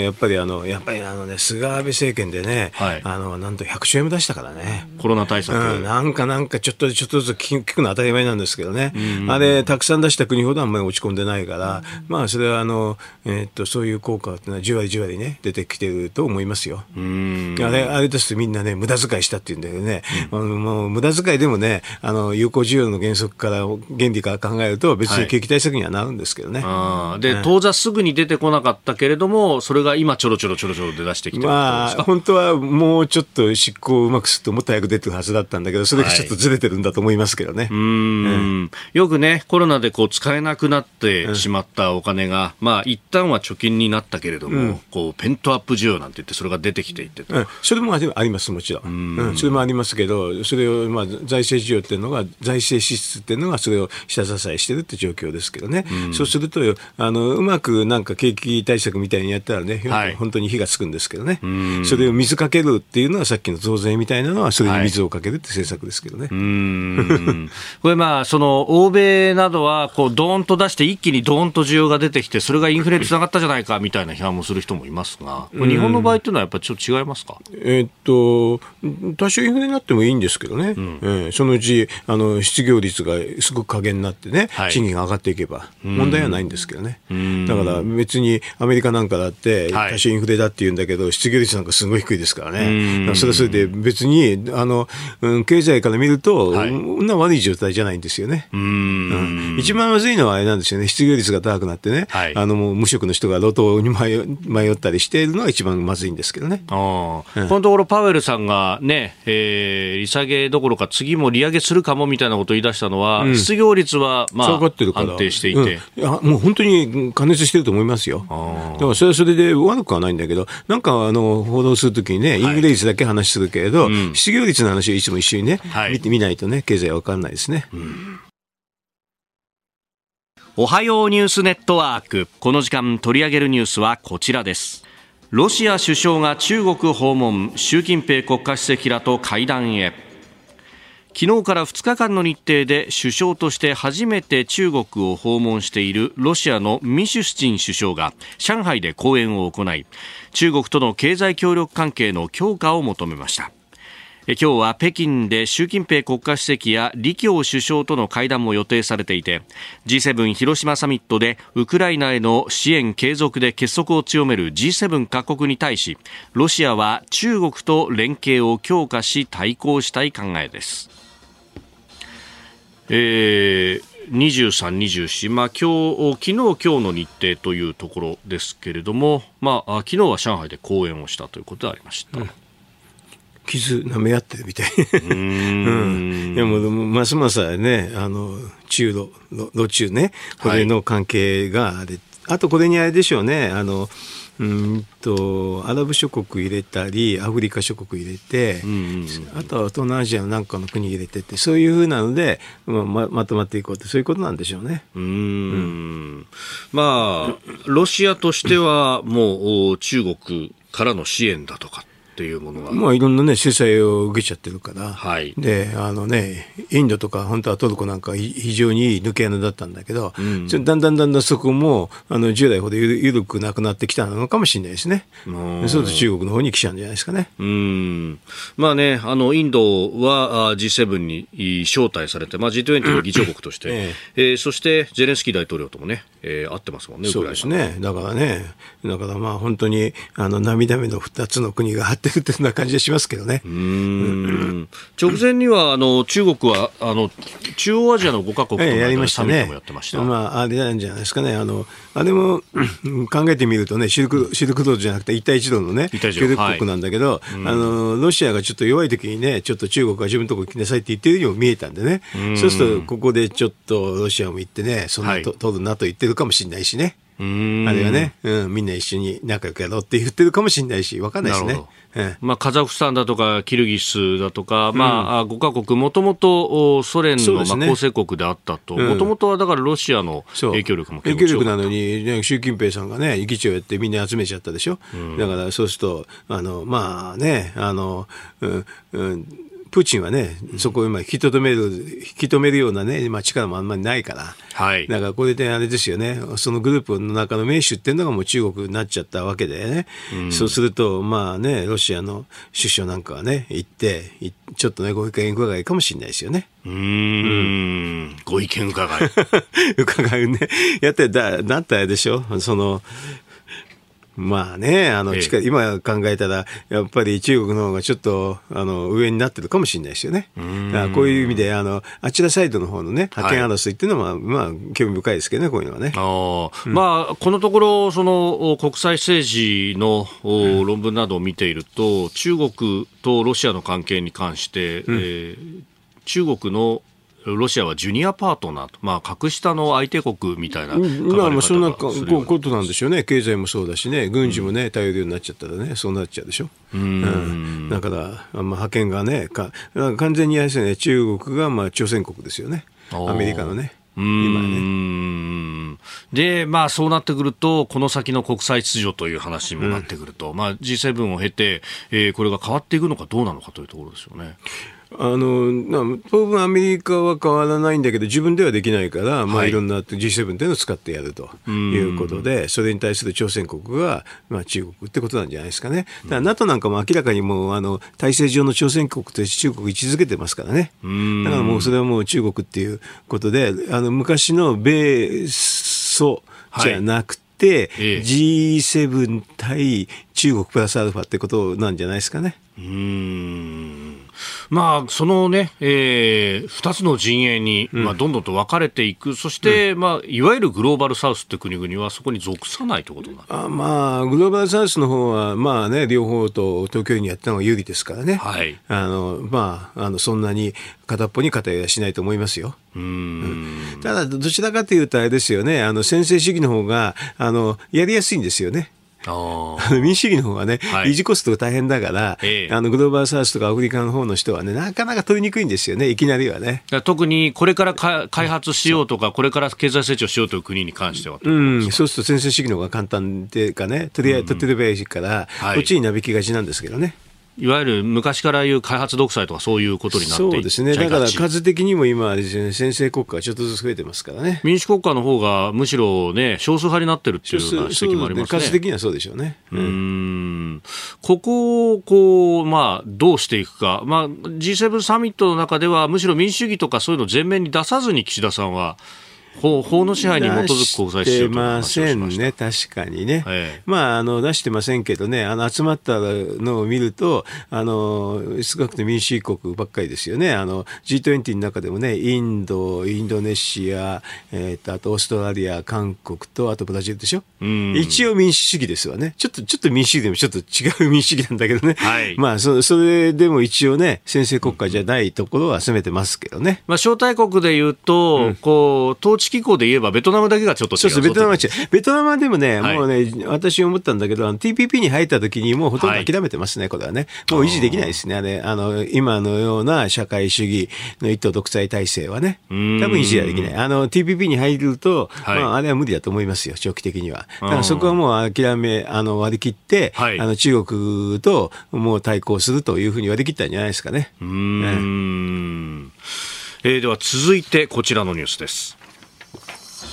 やっぱりあの、やっぱりあのね、菅安倍政権でね、はい、あの、なんと100兆円も出したからね。コロナ対策。うん、なんかなんかちょっとちょっとずつ聞くの当たり前なんですけどね。あれ、たくさん出した国ほどあんまり落ち込んでないから、まあ、それはあの、えー、っと、そういう効果っていうのはじわりじわりね、出てきてると思いますよ。あれ、あれですとみんなね、無駄遣いしたっていうんだけどね、うん、もう無駄遣いでもね、あの、有効需要の原則から、原理から考えると別に景気対策にはなるんですけどね。はいで、当座すぐに出てこなかったけれども、それが今ちょろちょろちょろちょろで出してきてまあ、本当はもうちょっと執行をうまくするともっと早く出てるはずだったんだけど、それがちょっとずれてるんだと思いますけどね。はい、うん、よくね、コロナでこう使えなくなってしまったお金が、うん、まあ、一旦は貯金になったけれども、うん、こう、ペントアップ需要なんて言って、それが出てきていて、うん、それもあります、もちろん。うん、それもありますけど、それを、まあ、財政需要っていうのが、財政支出っていうのが、それを下支えしてるって状況ですけどね。そうすると、あの、うまくなんか景気対策みたいにやったらね、はい、本当に火がつくんですけどね、それを水かけるっていうのは、さっきの増税みたいなのは、それに水をかけるって政策ですけどね。はい、これ、まあ、その欧米などはこう、どーんと出して、一気にどーんと需要が出てきて、それがインフレにつながったじゃないかみたいな批判もする人もいますが、日本の場合というのは、やっぱりちょっと違いますか、えー、っと、多少インフレになってもいいんですけどね、うん、えー、そのうちあの失業率がすごく加減になってね、はい、賃金が上がっていけば、問題はないんですけどね。だから別にアメリカなんかだって、多少インフレだって言うんだけど、失業率なんかすごい低いですからね。それはそれで別に、あの、うん、経済から見ると、はい、そんな悪い状態じゃないんですよね。うん、一番まずいのはあれなんですよね。失業率が高くなってね、はい、あの、もう無職の人が路頭に迷迷ったりしているのが一番まずいんですけどね。あうん、このところパウエルさんがね、えー、利下げどころか次も利上げするかもみたいなことを言い出したのは、うん、失業率は、まあ、安定していて、うん、いやもう本当に加熱してると思いますよ。だからそれはそれで悪くはないんだけど、なんかあの報道するときにね、インフレ率だけ話するけれど、はい、失業率の話をいつも一緒にね、はい、見てみないとね、経済は分かんないですね。うんおはようニュースネットワーク。この時間取り上げるニュースはこちらです。ロシア首相が中国訪問、習近平国家主席らと会談へ。昨日から2日間の日程で首相として初めて中国を訪問しているロシアのミシュスチン首相が上海で講演を行い中国との経済協力関係の強化を求めました。今日は北京で習近平国家主席や李強首相との会談も予定されていて G7 広島サミットでウクライナへの支援継続で結束を強める G7 各国に対しロシアは中国と連携を強化し対抗したい考えです。えー、23、24、まあ、今日昨日今日の日程というところですけれども、まあ、昨日は上海で講演をしたということでありました。うん傷舐め合ってるみたい。うん。いやもう、ますますね、あの、中ロ、ロ中ね、これの関係があれ、はい、あとこれにあれでしょうね、あの、うんとアラブ諸国入れたりアフリカ諸国入れて、うんうんうん、あとは東南アジアの何かの国入れてってそういうふうなので、まままとまっていこうってそういうことなんでしょうね。うん。うんまあロシアとしてはもう中国からの支援だとかっていうものが。まあいろんなね、制裁を受けちゃってるから。はい。で、あのね、インドとか本当はトルコなんか非常にいい抜け穴だったんだけど、うん、だんだんだんだんそこも、あの、従来ほど緩くなくなってきたのかもしれないですね。そうすると中国の方に来ちゃうんじゃないですかね。うん。まあね、あの、インドは G7 に招待されて、まあ G20 の議長国として、えええー、そしてゼレンスキー大統領ともね、えー、会ってますもんね、そうですね。だからね、だからまあ本当に、あの、涙目の2つの国があってるっていうような感じがしますけどね。うん直前には、あの、中国は、あの、中央アジアの5カ国とのやりましたね。まあ、あれなんじゃないですかね。あの、あれも考えてみるとね、シルク、シルクロードじゃなくて一帯一路のね、協力国なんだけど、はい、あの、ロシアがちょっと弱い時にね、ちょっと中国が自分のところ来なさいって言ってるように見えたんでね。そうすると、ここでちょっとロシアも行ってね、そんなと、はい、取るなと言ってるかもしれないしね。あれはね、うん、みんな一緒に仲良くやろうって言ってるかもしれないし、わかんないですね。まあ、カザフスタンだとかキルギスだとか、まあ、5か国、もともとソ連のまあ構成国であったと、もともとはだからロシアの影響力も影響力なのに、ね、習近平さんがね、議長やってみんな集めちゃったでしょ、うん、だからそうすると、あのまあね、あの、うんうんプーチンはね、そこを今引き止める、引き止めるようなね、まあ、力もあんまりないから、はい、だからこれであれですよね、そのグループの中の名手っていうのがもう中国になっちゃったわけでね、うん、そうすると、まあね、ロシアの首相なんかはね、行って、ちょっとね、ご意見伺いかもしれないですよね。うん、ご意見伺い。伺うね。やってだ、なったでしょ？その、まあね、あの、ええ、今考えたら、やっぱり中国の方がちょっと、あの、上になってるかもしれないですよね。だこういう意味で、あの、あちらサイドの方のね、覇権争いっていうのは、はい、まあ、興味深いですけどね、こういうのはね。あうん、まあ、このところ、その、国際政治の、うん、論文などを見ていると、中国とロシアの関係に関して、うん、えー、中国のロシアはジュニアパートナーと、まあ、格下の相手国みたいな書かれ方まあ、まあそんなことなんでしょうね、経済もそうだしね、軍事もね、頼るようになっちゃったらね、そうなっちゃうでしょ。うん、だから、まあ、派遣がね、か完全にあれですね、中国がまあ朝鮮国ですよね、アメリカのね。今ね。で、まあそうなってくると、この先の国際秩序という話にもなってくると、うん、まあ G7 を経て、えー、これが変わっていくのかどうなのかというところですよね。あの当分アメリカは変わらないんだけど自分ではできないから、まあ、いろんな G7 っていうのを使ってやるということで、それに対する朝鮮国が、まあ、中国ってことなんじゃないですかね。だから NATO なんかも明らかにもうあの体制上の朝鮮国と中国位置づけてますからね。だからもうそれはもう中国っていうことで、あの昔の米ソじゃなくて、て、G7 対中国プラスアルファってことなんじゃないですかね。うんまあ、そのね、えー、2つの陣営に、まあ、どんどんと分かれていく、うん、そして、まあ、いわゆるグローバルサウスって国々はそこに属さないということなあまあ、グローバルサウスの方は、まあね、両方と東京にやったのが有利ですからね、はい、あのまあ、あのそんなに片っぽに偏りはしないと思いますよ。うん、ただ、どちらかというと、あれですよね、あの先制主義の方があがやりやすいんですよね。民主主義の方はね、はい、維持コストが大変だから、ええ、あのグローバルサウスとかアフリカの方の人はね、なかなか取りにくいんですよね、いきなりはね。特にこれから開発しようとか、これから経済成長しようという国に関しては。うん、そうすると先制主義の方が簡単でかね、とりあえず、とてもいいから、こっちになびきがちなんですけどね。いわゆる昔から言う開発独裁とかそういうことになってそうですね、だから数的にも今ね、先制国家がちょっとずつ増えてますからね。民主国家の方がむしろね、少数派になってるっていうような指摘もありますね。数的にはそうでしょうね。うん、ここをこう、まあ、どうしていくか、まあ、G7 サミットの中では、むしろ民主主義とかそういうのを前面に出さずに岸田さんは、法法の支配に基づく国際出ませんね、確かにね。ええ、まあ、あの、出してませんけどね、あの、集まったのを見ると、あの、少なくとも民主主義国ばっかりですよね。あの、G20 の中でもね、インド、インドネシア、えっ、ー、と、あとオーストラリア、韓国と、あとブラジルでしょ。う一応民主主義ですわね。ちょっと、ちょっと民主主義でもちょっと違う民主主義なんだけどね。はい、まあ、そ、それでも一応ね、先制国家じゃないところは攻めてますけどね。まあ、招待国で言うと、うん、こう、統治機構で言えばベトナムだけがちょっと違う。そうベトナムは違う。ベトナムはでもね、はい、もうね、私思ったんだけど、TPP に入った時にもうほとんど諦めてますね、はい、これはね。もう維持できないですね、あれ。あの、今のような社会主義の一党独裁体制はね。多分維持はできない。あの、TPP に入ると、はい、まあ、あれは無理だと思いますよ、長期的には。だからそこはもう諦め、あの、割り切って、あの、中国ともう対抗するというふうに割り切ったんじゃないですかね。うん。えー、では続いてこちらのニュースです。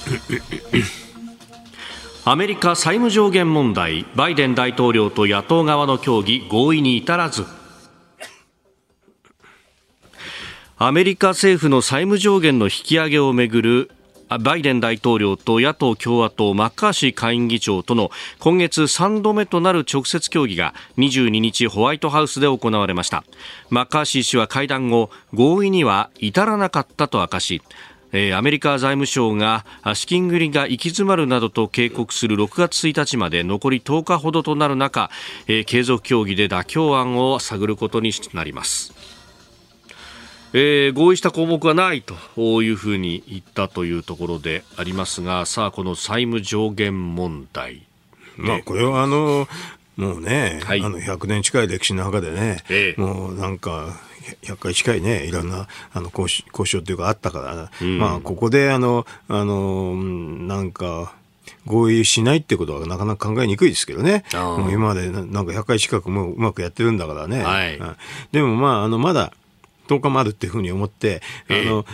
アメリカ債務上限問題バイデン大統領と野党側の協議合意に至らず。アメリカ政府の債務上限の引き上げをめぐるバイデン大統領と野党・共和党マッカーシー下院議長との今月3度目となる直接協議が22日ホワイトハウスで行われました。マッカーシー氏は会談後合意には至らなかったと明かしアメリカ財務省が資金繰りが行き詰まるなどと警告する6月1日まで残り10日ほどとなる中、継続協議で妥協案を探ることになります。えー、合意した項目はないというふうに言ったというところでありますが、さあ、この債務上限問題。ね、まあ、これはあの、もうね、はい、あの100年近い歴史の中でね、ええ、もうなんか、100回近いね、いろんなあの交渉交渉っていうかあったから、うん、まあ、ここであの、あの、なんか、合意しないってことはなかなか考えにくいですけどね。もう今までなんか100回近くもうまくやってるんだからね。はい、でもまあ、あの、まだ、10日もあるっていうふうに思って、あの、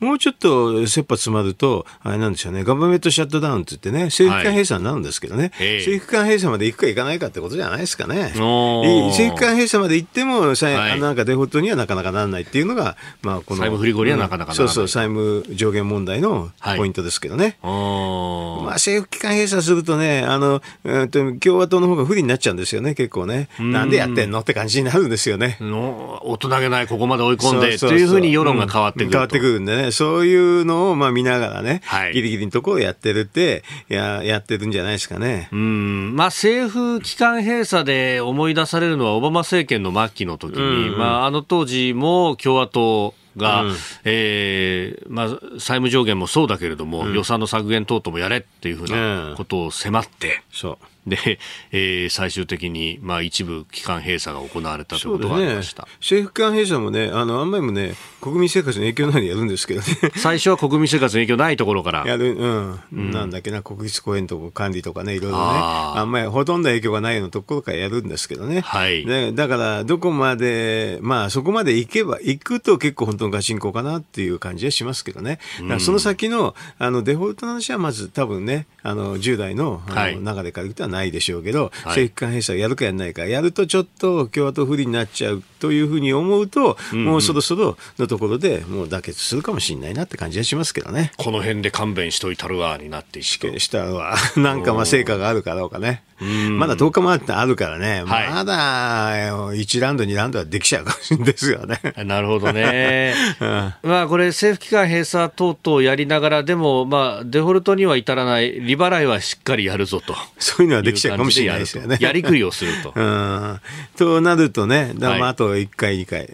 もうちょっと切羽詰まると、あれなんでしょうね、ガバメントシャットダウンって言ってね、政府間閉鎖になるんですけどね、はい、政府間閉鎖まで行くか行かないかってことじゃないですかね。政府間閉鎖まで行っても、はい、なんかデフォルトにはなかなかならないっていうのが、まあ、この。債務不履行にはなかなかならない、そうそう、債務上限問題のポイントですけどね。はい、まあ、政府機関閉鎖するとね、あの、えー、と共和党の方が不利になっちゃうんですよね、結構ね。なんでやってんのって感じになるんですよね。大人げない、ここまで追い込んで。というふう。に世論が変わってくる、変わってくるんでね、そういうのをまあ見ながらね、はい、ギリギリのところをやってるって、ややってるんじゃないですかね。うん。まあ、政府機関閉鎖で思い出されるのは、オバマ政権の末期の時に、うんうん、まあ、あの当時も共和党、が、うん、えー、まあ、債務上限もそうだけれども、うん、予算の削減等々もやれっていうふうなことを迫って、うん、そうで、えー、最終的に、まあ、一部機関閉鎖が行われたということがありました、ね、政府機関閉鎖もね、あのあんまりもね、国民生活に影響ないでやるんですけどね。最初は国民生活に影響ないところから。やる、うん、うん、なんだっけな、国立公園とか管理とかね、いろいろね、あんまりほとんど影響がないようなところからやるんですけどね。はい。ね、だから、どこまで、まあ、そこまで行けば、行くと結構本当のガチンコかなっていう感じはしますけどね。その先の、あの、デフォルトの話はまず多分ね、あの、10代のあの、流れからいくとはないでしょうけど、政府間閉鎖やるかやらないか、やるとちょっと共和党不利になっちゃうというふうに思うと、うんうん、もうそろそろのところでもう妥結するかもしれないなって感じがしますけどね。この辺で勘弁しといたるわになっていくしたわ。なんかまあ成果があるかどうかね。まだ10日もあってあるからね、はい、まだ1ラウンド、2ラウンドはできちゃうかもしれないですよね。なるほどね。うん、まあこれ、政府機関閉鎖等々やりながら、でも、まあ、デフォルトには至らない、利払いはしっかりやるぞと。そういうのはできちゃうかもしれないですよね。やりくりをすると。うん、となるとね、だまあ、あと1回、2回。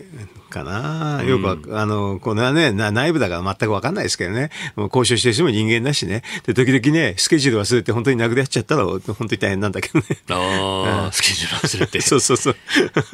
かな、よく、うん、あの、このね、内部だから全く分かんないですけどね、もう交渉してる人も人間だしね、で、時々ね、スケジュール忘れて本当に殴り合っちゃったら、本当に大変なんだけどね。ああ、スケジュール忘れて。そうそうそう。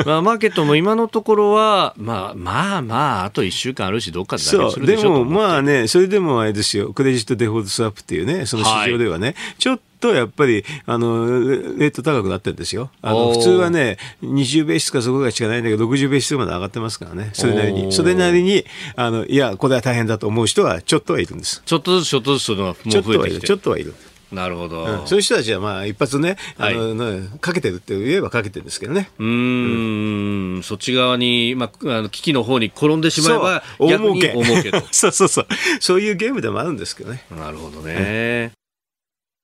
まあ、マーケットも今のところは、まあまあまあ、あと1週間あるし、どっかでそう、でもまあね、それでもあれですよ、クレジットデフォルトスワップっていうね、その市場ではね、はい、ちょっとやっぱり、あの、レート高くなってるんですよ。あの、普通はね、20ベースかそこがしかないんだけど、60ベースまで上がってますからね。それなりに。それなりに、あの、いや、これは大変だと思う人はちょっとはいるんです。ちょっとずつちょっとずつそのもう増えてきてちょっとはいる。なるほど、うん、そういう人たちはまあ一発ね、あの、はい、かけてるって言えばかけてるんですけどね。うん、うん、そっち側に、まあ、あの危機の方に転んでしまえば、大儲け。大儲けと。そうそうそう。そういうゲームでもあるんですけどね。なるほどね。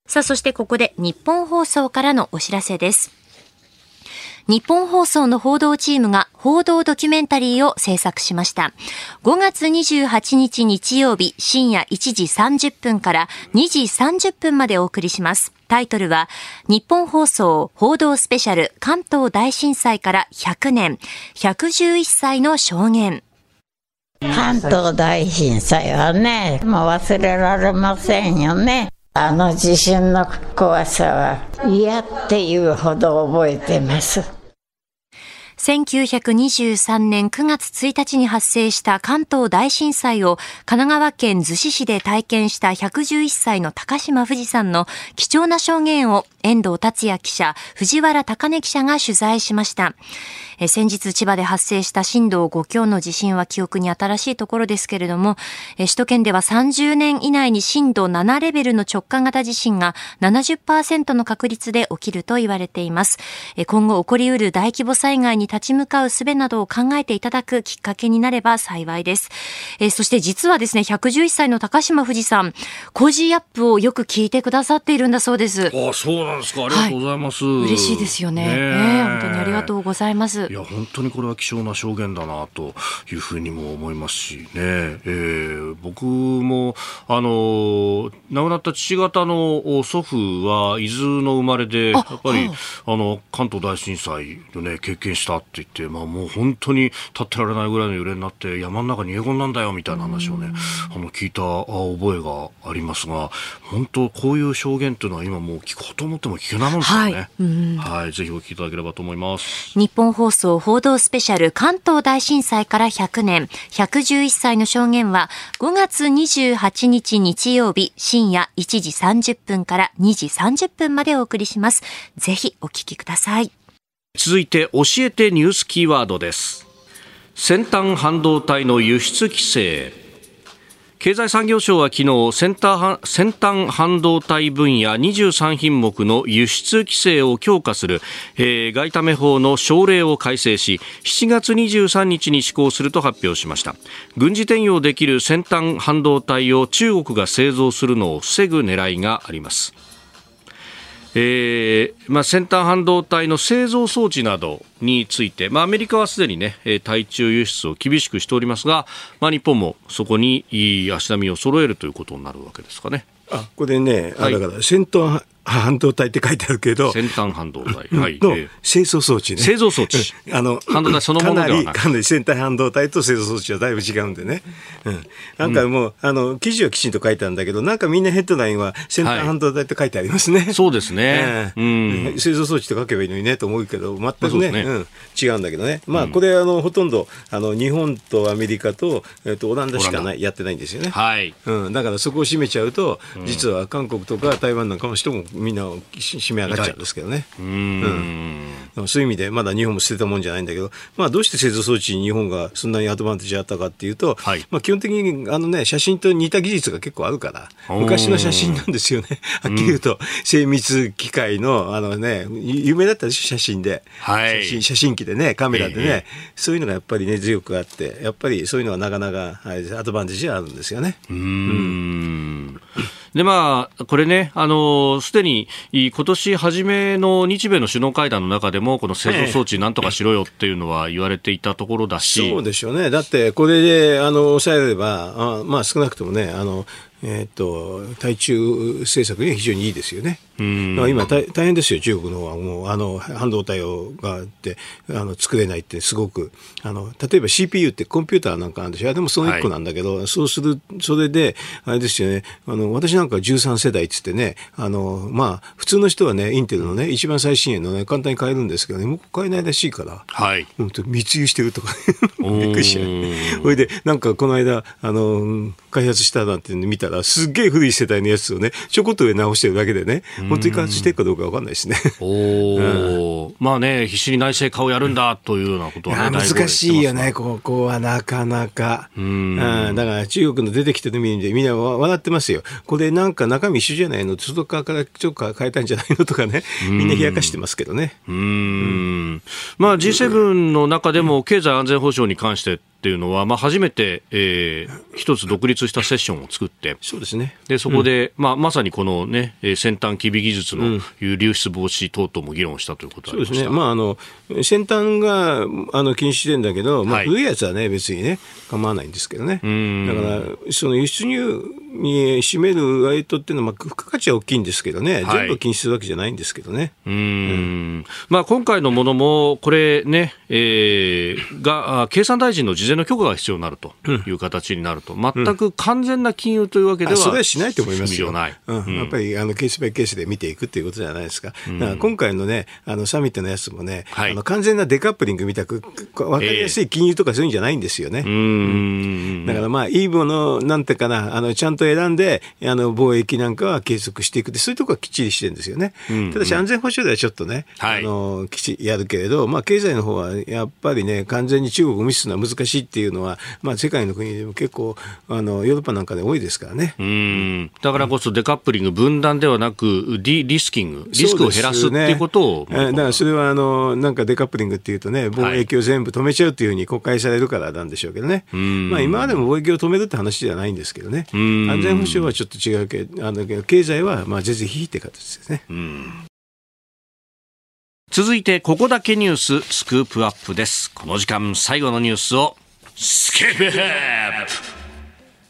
さあ、そしてここで日本放送からのお知らせです。日本放送の報道チームが報道ドキュメンタリーを制作しました。5月28日日曜日深夜1時30分から2時30分までお送りします。タイトルは、日本放送報道スペシャル関東大震災から100年、111歳の証言。関東大震災はね、もう忘れられませんよね。あの地震の怖さは嫌っていうほど覚えてます。1923年9月1日に発生した関東大震災を神奈川県逗子市で体験した111歳の高島富士さんの貴重な証言を遠藤達也記者、藤原高根記者が取材しました。え先日千葉で発生した震度5強の地震は記憶に新しいところですけれども、え首都圏では30年以内に震度7レベルの直下型地震が70%の確率で起きると言われています。え今後起こりうる大規模災害に立ち向かう術などを考えていただくきっかけになれば幸いです。えそして実はですね、111歳の高島富士さん、 Cozy up をよく聞いてくださっているんだそうです。あそうなんですか。ありがとうございます。はい、嬉しいですよね。ね本当にありがとうございます。いや本当にこれは貴重な証言だなというふうにも思いますしね、えー、僕もあの亡くなった父方の祖父は伊豆の生まれでやっぱりあの関東大震災をね経験したっって言って、まあ、もう本当に立ってられないぐらいの揺れになって山の中に逃げ込んだんだよみたいな話をね、あの聞いた覚えがありますが本当こういう証言というのは今もう聞こうと思っても聞けないもんですよね。はい、はい、ぜひお聞きいただければと思います。日本放送報道スペシャル関東大震災から100年111歳の証言は5月28日日曜日深夜1時30分から2時30分までお送りします。ぜひお聞きください。続いて教えてニュースキーワードです先端半導体の輸出規制経済産業省は昨日先端半導体分野23品目の輸出規制を強化する、えー、外為法の省令を改正し7月23日に施行すると発表しました。軍事転用できる先端半導体を中国が製造するのを防ぐ狙いがあります。えーまあ、先端半導体の製造装置などについて、まあ、アメリカはすでに、ね、対中輸出を厳しくしておりますが、まあ、日本もそこに足並みを揃えるということになるわけですかね。あこれね、はい、だから先端半導体って書いてあるけど、先端半導体、はい、の製造装置ね。製造装置。あの、半導体そのものではない。かなり先端半導体と製造装置はだいぶ違うんでね。うん。なんかもう、あの、記事はきちんと書いてあるんだけど、なんかみんなヘッドラインは先端半導体って書いてありますね。そうですね。うん。製造装置と書けばいいのにねと思うけど、全くね、うん、違うんだけどね。まあ、これ、あの、ほとんど、あの、日本とアメリカと、えっと、オランダしかない、やってないんですよね。はい。うん。だからそこを占めちゃうと、実は韓国とか台湾なんかの人もみんな締め上がっちゃうんですけどね。うん、うん、そういう意味で、まだ日本も捨てたもんじゃないんだけど、まあ、どうして製造装置に日本がそんなにアドバンテージあったかっていうと、はい、まあ、基本的にあの、ね、写真と似た技術が結構あるから、昔の写真なんですよね。はっきり言うと、精密機械の、あのね、有名だったでしょ、写真で。はい、写真写真機でね、カメラでね、えー、そういうのがやっぱりね、強くあって、やっぱりそういうのはなかなか、はい、アドバンテージはあるんですよね。うん。うんで、まあ、これね、あの、すでに今年初めの日米の首脳会談の中でも、この製造装置なんとかしろよっていうのは言われていたところだし。そうでしょうね。だって、これで、あの、抑えれば、あまあ、少なくともね、あの、えーと、対中政策には非常にいいですよね。今大、大変ですよ、中国の方は。もうあの半導体をがあってあの作れないって、すごく。あの、例えば CPU ってコンピューターなんかあるんでしょ、でもその1個なんだけど、はい、そうする、それで、あれですよね、あの私なんか13世代っつってね、あのまあ、普通の人はね、インテルのね、一番最新鋭のね、簡単に買えるんですけどね、もう買えないらしいから、はい、密輸してるとか、びっくりしちゃう。それで、なんかこの間、あの開発したなんて見たら、すっげえ古い世代のやつをね、ちょこっと上直してるだけでね、本当に開発してるかどうか分かんないですね。おうん、まあね、必死に内政化をやるんだというようなことは、ね、難しいよね、ここはなかなか。うん、だから中国の出てきてるみんなみんな笑ってますよ。これなんか中身一緒じゃないの外側からちょっと変えたんじゃないのとかね、みんな冷やかしてますけどね。うん。うんまあ G7 の中でも経済安全保障に関してっていうのは、まあ、初めて、えー、一つ独立したセッションを作って、そうですね。で、そこで、うん、まあ、まさにこのね、先端機微技術の流出防止等々も議論したということそうですね。まあ、あの、先端が、あの、禁止してんだけど、まあ、古いやつはね、別にね、構わないんですけどね。だから、その輸出入に占める割とっていうのは、まあ、付加価値は大きいんですけどね、はい、全部禁止するわけじゃないんですけどね。うん。うん、まあ、今回のものも、これね、えー、が、経産大臣の事前の許可が必要になると。いう形になると、全く完全な金融というわけでは、それはしないと思いますよ。ない。うん、やっぱりあのケースバイケースで見ていくっていうことじゃないですか。だから今回のね、あのサミットのやつもね、はい、あの完全なデカップリングみたく、分かりやすい金融とかそういうんじゃないんですよね。えー、だからまあ、いいもの、なんていうかな、あのちゃんと選んで、あの貿易なんかは継続していくそういうところはきっちりしてるんですよね。ただし安全保障ではちょっとね、はい、あのきちやるけれど、まあ、経済の方はやっぱりね、完全に中国を無視するのは難しいっていうのは、まあ、世界の国でも結構あの、ヨーロッパなんかで多いですからね。うん。だからこそデカップリング、分断ではなく、リリスキング、リスクを減らすっていうことを、ね、だからそれはあのなんかデカップリングっていうとね、貿易を全部止めちゃうっていうふうに国会されるからなんでしょうけどね、まあ、今までも貿易を止めるって話じゃないんですけどね、安安全保障はちょっと違うけどあの経済はまあぜぜひって形ですね。続いてここだけニューススクープアップです。この時間最後のニュースをスキップアップ。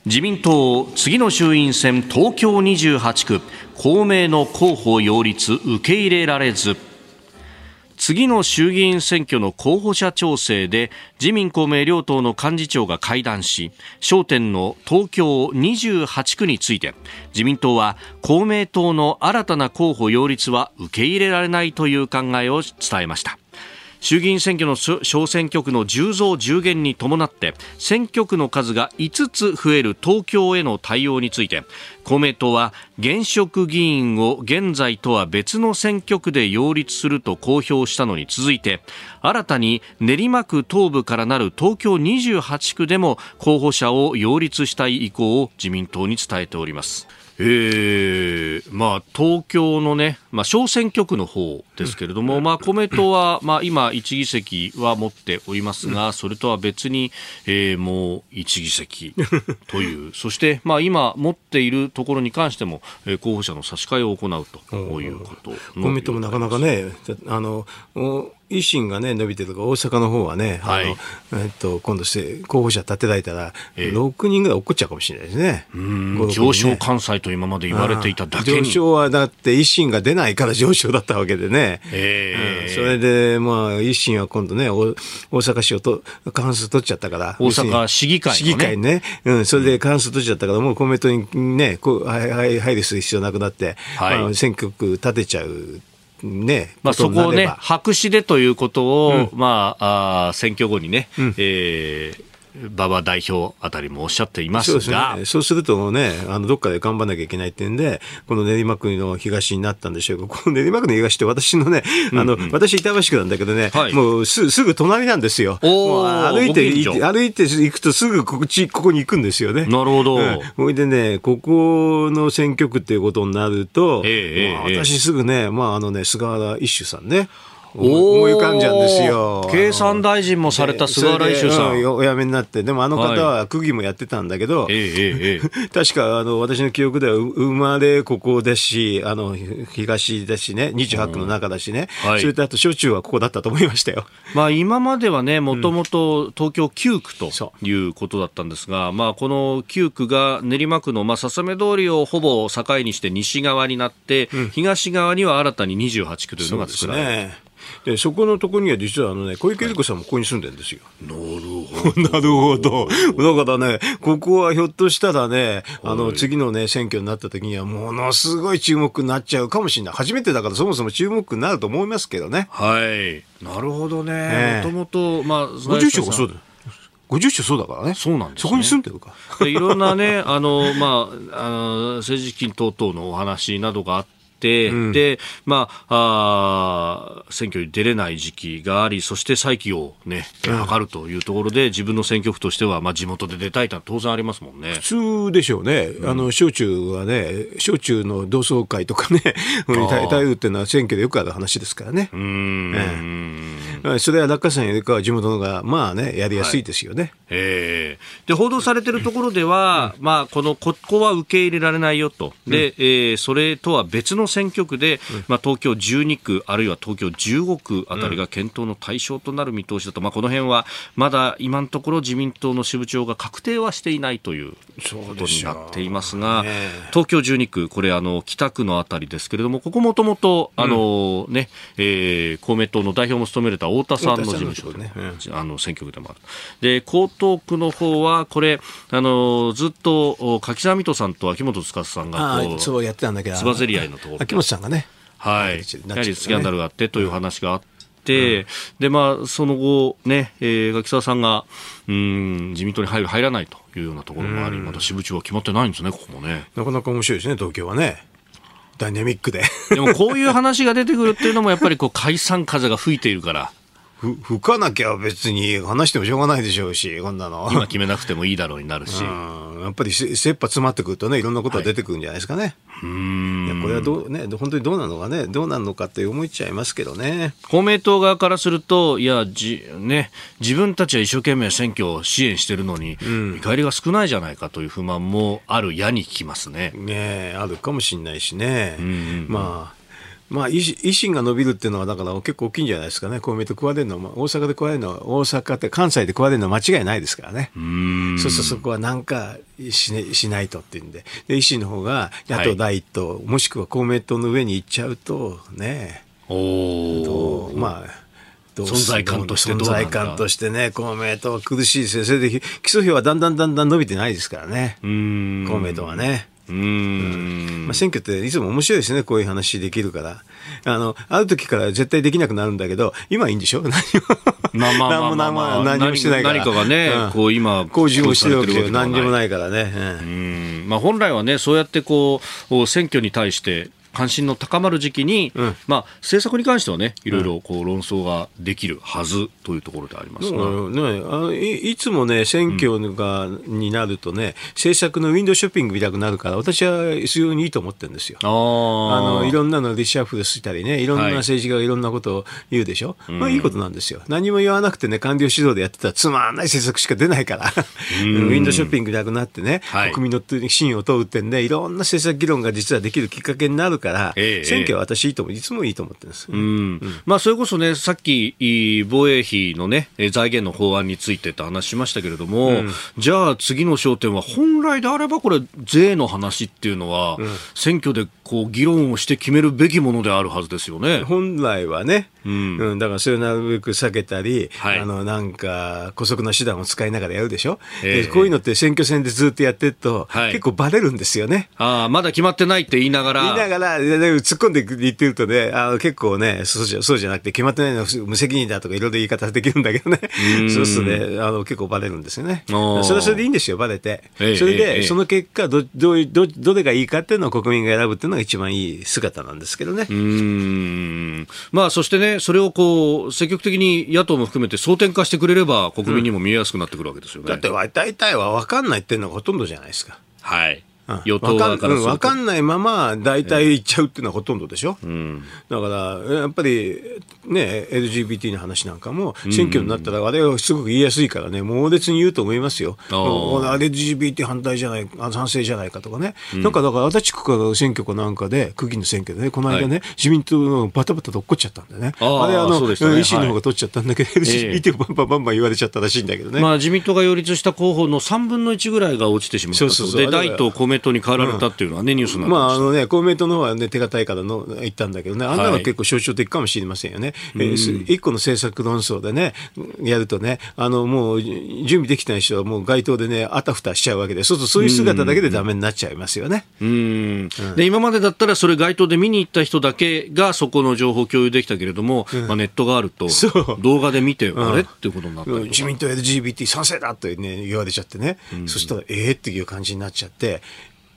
自民党次の衆院選東京28区。公明の候補擁立受け入れられず。次の衆議院選挙の候補者調整で自民公明両党の幹事長が会談し焦点の東京28区について自民党は公明党の新たな候補擁立は受け入れられないという考えを伝えました。衆議院選挙の小選挙区の10増10減に伴って選挙区の数が5つ増える東京への対応について公明党は現職議員を現在とは別の選挙区で擁立すると公表したのに続いて新たに練馬区東部からなる東京28区でも候補者を擁立したい意向を自民党に伝えております。えー、まあ、東京のね、まあ、小選挙区の方ですけれども、まあ、公明党は、まあ、今、1議席は持っておりますが、それとは別に、えー、もう1議席という、そして、まあ、今持っているところに関しても、えー、候補者の差し替えを行うということ公明党もなかなかね、あの、維新がね、伸びてるとか、大阪の方はね、はい、あのえっと、今度して候補者立てられたら、えー、6人ぐらい落っこっちゃうかもしれないですね。ね上昇関西と今まで言われていただけに。上昇はだって維新が出ないから上昇だったわけでね。えー、うん、それで、まあ、維新は今度ね、大阪市をと過半数取っちゃったから。大阪市議会、ね、市議会ね。うん、それで過半数取っちゃったから、もう公明党にね、こう配慮する必要なくなって、はいまあ、選挙区立てちゃう。ね、まあ、そこをね、白紙でということを、うん、まあ、あ選挙後にね、うん、えー馬場代表あたりもおっしゃっていますが。そうね、そうするとね、あの、どっかで頑張らなきゃいけないってんで、この練馬区の東になったんでしょうけど、この 練馬区の東って私のね、あの、うん。うん、私板橋区なんだけどね、はい、もうすすぐ隣なんですよ。歩いて、歩いて行くとすぐこっち、ここに行くんですよね。なるほど。ほ、うん、いでね、ここの選挙区っていうことになると、えー、私すぐね、まああのね、菅原一秀さんね、思い浮かんじゃうんですよ。経産大臣もされた菅原一秀さん。お辞めになって、でもあの方は区議もやってたんだけど、はい、確かあの私の記憶では生まれここですし、あの東だしね、28区の中だしね、はい、それとあと小中はここだったと思いましたよ。まあ今まではね、もともと東京9区ということだったんですが、まあこの9区が練馬区の、まあ、笹目通りをほぼ境にして西側になって、うん、東側には新たに28区というのが作られる。でそこのところには実はあの、ね、小池百合子さんもここに住んでるんですよ。なるほど。なるほど。だからね、ここはひょっとしたらね、あの、次のね、選挙になった時には、ものすごい注目になっちゃうかもしれない。初めてだからそもそも注目になると思いますけどね。はい。なるほどね。もともと、まあ、ご住所がそうだよ。ご住所そうだからね。そうなんです、ね、そこに住んでるか。いろんなね、あの、まあ、あの、政治資金等々のお話などがあって、うん、で、まあ、あ選挙に出れない時期があり、そして再起をね、図るというところで、自分の選挙区としては、まあ、地元で出たいとは当然ありますもんね。普通でしょうね。うん、あの、小中はね、小中の同窓会とかね、対 うっていうのは選挙でよくある話ですからね。うん、ええ、それは落下さんよりかは地元のが、まあね、やりやすいですよね。はい、ええー、で、報道されてるところでは、うん、まあ、この、ここは受け入れられないよと。で、うん、えー、それとは別の選挙区で、まあ、東京12区、あるいは東京15区あたりが検討の対象となる見通しだと、まあ、この辺はまだ今のところ自民党の支部長が確定はしていないということになっていますが、東京12区、これあの北区のあたりですけれども、ここもともとあの、ねえー、公明党の代表も務めれた太田さんの事務所で、ね、あの選挙区でもある。で江東区の方はこれあのずっと柿沢水戸さんと秋元司さんがこうそうやってたんだけど。つばぜり合いのところ秋元さんがねはい、やはりスキャンダルがあってという話があって。うん、でまあ、その後、ねえー、柿沢さんがうん自民党に入る、入らないというようなところもあり、まだ支部長は決まってないんですね、ここもね。なかなか面白いですね、東京はね。ダイナミックで。でもこういう話が出てくるっていうのも、やっぱりこう解散風が吹いているから。ふ吹かなきゃ別に話してもしょうがないでしょうし、こんなの。今決めなくてもいいだろうになるし。やっぱり切羽詰まってくるとね、いろんなことが出てくるんじゃないですかね。はい、うんこれはどう、ね、本当にどうなのかね、どうなるのかって思っちゃいますけどね。公明党側からすると、いや、じね、自分たちは一生懸命選挙を支援してるのに、うん、見返りが少ないじゃないかという不満もあるやに聞きますね。ねあるかもしれないしね。うんうん、まあまあ、維新が伸びるっていうのは、だから結構大きいんじゃないですかね、公明党食われるのは、大阪で食われるのは、大阪って関西で食われるのは間違いないですからね、そうするとそこはなんかし,、ね、しないとっていうんで。で、維新の方が野党第一党、はい、もしくは公明党の上に行っちゃうとね、おまあ存在感として存在感としてね、公明党は苦しいですよ。それで基礎費はだんだんだんだん伸びてないですからね。公明党はね。うん、まあ、選挙っていつも面白いですね、こういう話できるから。あの、ある時から絶対できなくなるんだけど、今いいんでしょ？何も。まあまあまあまあ、まあ、何もしてないから。何かがね、うん、こう今、工事もしてるわけじゃ何にもないからね。うん。まあ本来はね、そうやってこう、選挙に対して、関心の高まる時期に、うん、まあ、政策に関してはね、いろいろこう論争ができるはずというところでありますが、ね、あのいいつもね、選挙が、になるとね、政策のウィンドウショッピング見たくなるから、私は非常にいいと思ってるんですよ。あのいろんなのリシャッフルしたりね、い。ろんな政治家がいろんなことを言うでしょ、はい、まあいいことなんですよ。何も言わなくてね、官僚主導でやってたらつまんない政策しか出ないから、ウィンドウショッピングなくなってね、はい、国民の信を問うってんで、いろんな政策議論が実はできるきっかけになるから、ええ、選挙は私いいと思う、いつもいいと思ってるんです、うん、まあ、それこそね、さっき防衛費のね、財源の法案についてと話しましたけれども、うん、じゃあ次の焦点は、本来であればこれ、税の話っていうのは、選挙でこう議論をして決めるべきものであるはずですよね。本来はね、うん、うん、だからそれをなるべく避けたり、はい、あのなんか、姑息な手段を使いながらやるでしょ、えー、こういうのって選挙戦でずっとやってると、はい、結構ばれるんですよね。あまだ決まってないって言いながら。言いながら、突っ込んで言ってるとね、あ結構ねそうじゃ、そうじゃなくて、決まってないの無責任だとか、いろいろ言い方できるんだけどね、そうするとね、あの結構ばれるんですよね。それはそれでいいんですよ、ばれて。それで、その結果どどど、どれがいいかっていうのを国民が選ぶっていうのが一番いい姿なんですけどね。うんまあ、そしてね、それをこう積極的に野党も含めて争点化してくれれば、国民にも見えやすくなってくるわけですよね。だって大体は分かんないっていうのがほとんどじゃないですか。はい与党側から分かんないまま大体言っちゃうっていうのはほとんどでしょ、うん、だからやっぱりね LGBT の話なんかも選挙になったらあれはすごく言いやすいからね猛烈に言うと思いますよ、LGBT 反対じゃない賛成じゃないかとかね、うん、なんかだから足立区か選挙かなんかで区議の選挙でねこの間ね、はい、自民党のバタバタと落っこっちゃったんだよね。あれあの、ね、維新の方が取っちゃったんだけど、はい、LGBT バンバンバンバン言われちゃったらしいんだけどね、まあ、自民党が擁立した候補の3分の1ぐらいが落ちてしまったそうそうそう。で第一公明党に変わられたっていうのはね、うん、ニュースまああのね、公明党の方はね、手堅いからの言ったんだけどね、あんなの結構象徴的かもしれませんよね。はい、えー、一個の政策論争でね、やるとね、あのもう準備できてない人はもう街頭でね、あたふたしちゃうわけで、そうするとそういう姿だけでだめになっちゃいますよね。うん、で今までだったら、それ街頭で見に行った人だけがそこの情報共有できたけれども、うん、まあ、ネットがあると、動画で見て、あれっていうことになった自民党 LGBT 賛成だと、ね、言われちゃってね、そしたら、ええー、っていう感じになっちゃって、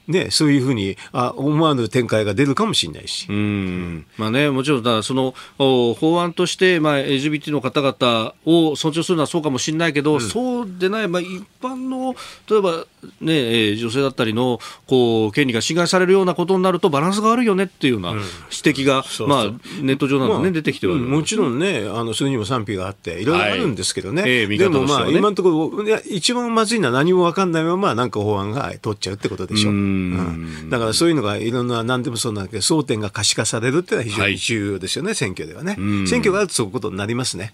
ね、そういうふうにあ思わぬ展開が出るかもしれないし。うんまあね、もちろんだその法案として、まあ、LGBT の方々を尊重するのはそうかもしれないけど、うん、そうでない、まあ、一般の例えば、ね、女性だったりのこう権利が侵害されるようなことになるとバランスが悪いよねっていうような指摘が、うんまあ、ネット上などね、まあ、出てきてる、うん、もちろんねあのそれにも賛否があってい。ろいろあるんですけどね、はいえー、でもまあ、今のところ一番まずいのは何も分かんないままなんか法案が通っちゃうってことでしょ。う。うん、だからそういうのがいろんな何でもそうなんだけど争点が可視化されるっていうのは非常に重要ですよね、はい、選挙ではね、選挙があるとそういうことになりますね。